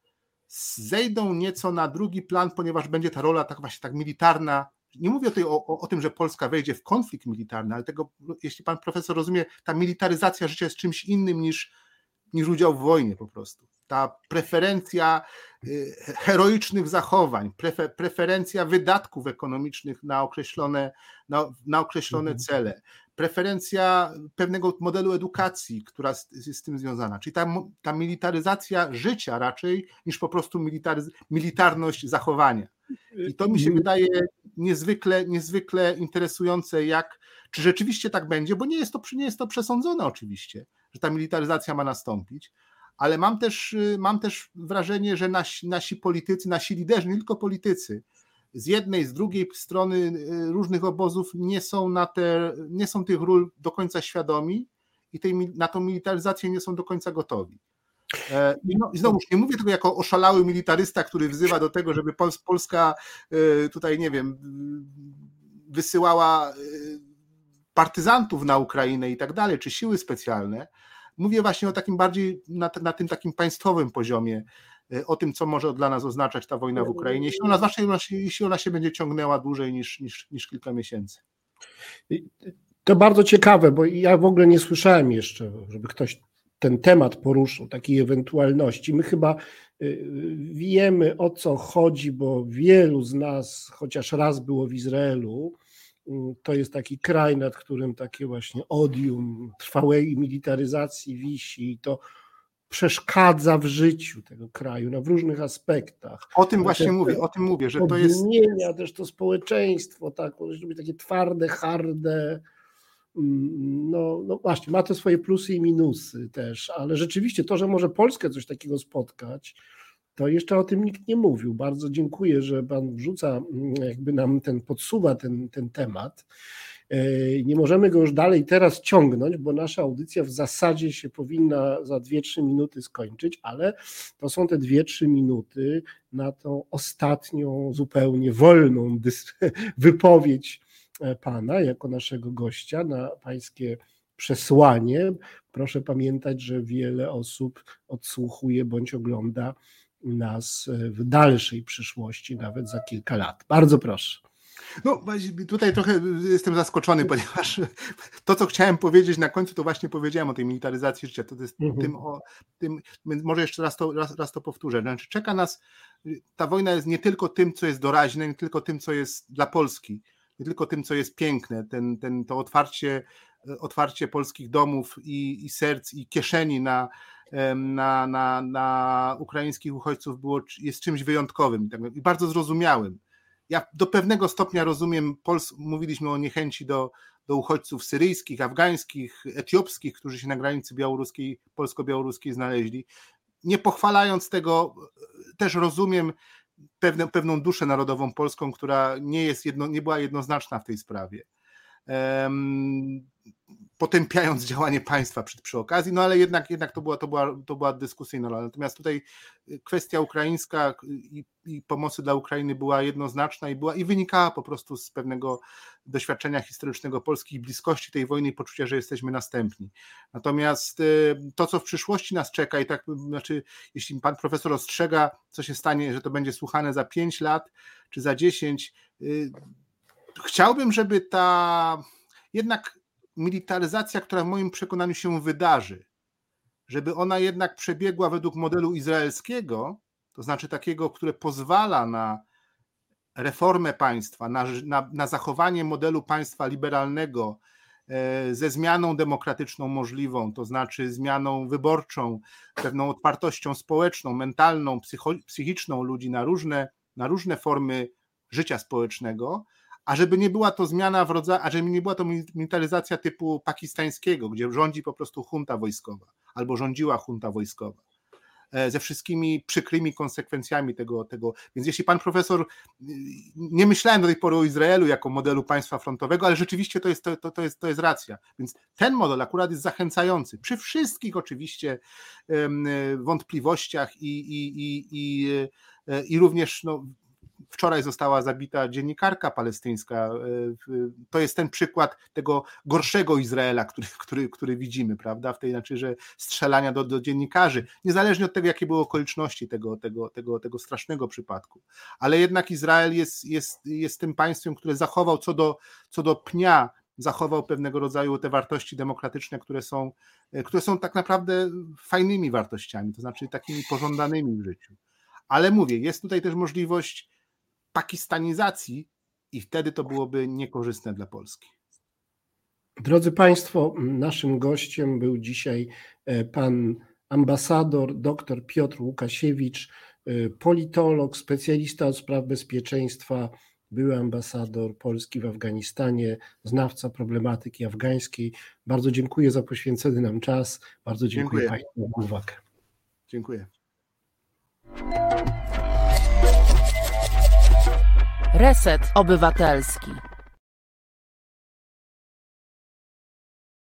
zejdą nieco na drugi plan, ponieważ będzie ta rola tak właśnie tak militarna. Nie mówię tutaj o, o, o tym, że Polska wejdzie w konflikt militarny, ale tego, jeśli pan profesor rozumie, ta militaryzacja życia jest czymś innym niż, niż udział w wojnie po prostu ta preferencja y, heroicznych zachowań, preferencja wydatków ekonomicznych na określone, na, na określone mhm. cele, preferencja pewnego modelu edukacji, która jest z tym związana, czyli ta, ta militaryzacja życia raczej niż po prostu militaryz, militarność zachowania. I to mi się mhm. wydaje niezwykle, niezwykle interesujące, jak, czy rzeczywiście tak będzie, bo nie jest to, nie jest to przesądzone oczywiście, że ta militaryzacja ma nastąpić, ale mam też, y, mam też wrażenie, że nasi, nasi politycy, nasi liderzy, nie tylko politycy, z jednej, z drugiej strony y, różnych obozów nie są, na te, nie są tych ról do końca świadomi i tej, na tą militaryzację nie są do końca gotowi. E, I, no, I znowu nie mówię tego jako oszalały militarysta, który wzywa do tego, żeby Polska y, tutaj, nie wiem, wysyłała partyzantów na Ukrainę i tak dalej, czy siły specjalne, Mówię właśnie o takim bardziej na, na tym takim państwowym poziomie, e, o tym, co może dla nas oznaczać ta wojna w Ukrainie, jeśli ona, zwłaszcza jeśli ona się będzie ciągnęła dłużej niż, niż, niż kilka miesięcy. To bardzo ciekawe, bo ja w ogóle nie słyszałem jeszcze, żeby ktoś ten temat poruszył, takiej ewentualności. My chyba y, wiemy o co chodzi, bo wielu z nas chociaż raz było w Izraelu to jest taki kraj, nad którym takie właśnie odium trwałej militaryzacji wisi i to przeszkadza w życiu tego kraju na w różnych aspektach. O tym właśnie mówię, o tym mówię, że to jest. Zmienia też to społeczeństwo, tak, takie twarde, harde. Mm, no, no właśnie, ma to swoje plusy i minusy też, ale rzeczywiście to, że może Polskę coś takiego spotkać, to jeszcze o tym nikt nie mówił. Bardzo dziękuję, że Pan wrzuca, mm, jakby nam ten, podsuwa ten, ten temat. E, nie możemy go już dalej teraz ciągnąć, bo nasza audycja w zasadzie się powinna za 2-3 minuty skończyć, ale to są te 2-3 minuty na tą ostatnią, zupełnie wolną wypowiedź e, Pana jako naszego gościa na Pańskie przesłanie. Proszę pamiętać, że wiele osób odsłuchuje bądź ogląda nas w dalszej przyszłości, nawet za kilka lat. Bardzo proszę. No, tutaj trochę jestem zaskoczony, ponieważ to, co chciałem powiedzieć na końcu, to właśnie powiedziałem o tej militaryzacji życia. To jest mhm. tym, o, tym, może jeszcze raz to, raz, raz to powtórzę. Znaczy, czeka nas, ta wojna jest nie tylko tym, co jest doraźne, nie tylko tym, co jest dla Polski, nie tylko tym, co jest piękne, ten, ten, to otwarcie, otwarcie polskich domów i, i serc i kieszeni na, na, na, na ukraińskich uchodźców było, jest czymś wyjątkowym i bardzo zrozumiałym ja do pewnego stopnia rozumiem, Pols mówiliśmy o niechęci do, do uchodźców syryjskich, afgańskich, etiopskich, którzy się na granicy białoruskiej, polsko-białoruskiej znaleźli. Nie pochwalając tego, też rozumiem pewne, pewną duszę narodową polską, która nie, jest jedno, nie była jednoznaczna w tej sprawie. Potępiając działanie państwa przy, przy okazji, no ale jednak, jednak to, była, to, była, to była dyskusyjna rola. Natomiast tutaj y, kwestia ukraińska i, i, pomocy dla Ukrainy była jednoznaczna i była i wynikała po prostu z pewnego doświadczenia historycznego Polski i bliskości tej wojny i poczucia, że jesteśmy następni. Natomiast y, to, co w przyszłości nas czeka i tak, znaczy, jeśli pan profesor ostrzega, co się stanie, że to będzie słuchane za 5 lat czy za 10, y, chciałbym, żeby ta jednak militaryzacja, która w moim przekonaniu się wydarzy, żeby ona jednak przebiegła według modelu izraelskiego, to znaczy takiego, które pozwala na reformę państwa, na, na, na zachowanie modelu państwa liberalnego e, ze zmianą demokratyczną możliwą, to znaczy zmianą wyborczą, pewną otwartością społeczną, mentalną, psycho, psychiczną ludzi na różne, na różne formy życia społecznego, a żeby nie była to zmiana w rodzaju, a żeby nie była to militaryzacja typu pakistańskiego, gdzie rządzi po prostu junta wojskowa, albo rządziła junta wojskowa e, ze wszystkimi przykrymi konsekwencjami tego, tego. Więc jeśli pan profesor, y, nie myślałem do tej pory o Izraelu jako modelu państwa frontowego, ale rzeczywiście to jest, to, to, jest, to jest racja. Więc ten model akurat jest zachęcający. Przy wszystkich oczywiście wątpliwościach i, i, i, i, e, i również no, Wczoraj została zabita dziennikarka palestyńska. E, to jest ten przykład tego gorszego Izraela, który, który, który widzimy, prawda? W tej znaczy, że strzelania do, do dziennikarzy, niezależnie od tego, jakie były okoliczności tego, tego, tego, tego strasznego przypadku. Ale jednak Izrael jest, jest, jest tym państwem, które zachował co do, co do pnia zachował pewnego rodzaju te wartości demokratyczne, które są, e, które są tak naprawdę fajnymi wartościami, to znaczy takimi pożądanymi w życiu. Ale mówię, jest tutaj też możliwość pakistanizacji i wtedy to byłoby niekorzystne dla Polski. Drodzy Państwo, naszym gościem był dzisiaj e, pan ambasador dr Piotr Łukasiewicz, e, politolog, specjalista od spraw bezpieczeństwa, były ambasador Polski w Afganistanie, znawca problematyki afgańskiej. Bardzo dziękuję za poświęcony nam czas. Bardzo dziękuję, dziękuję. Państwu za uwagę. Dziękuję. Reset Obywatelski.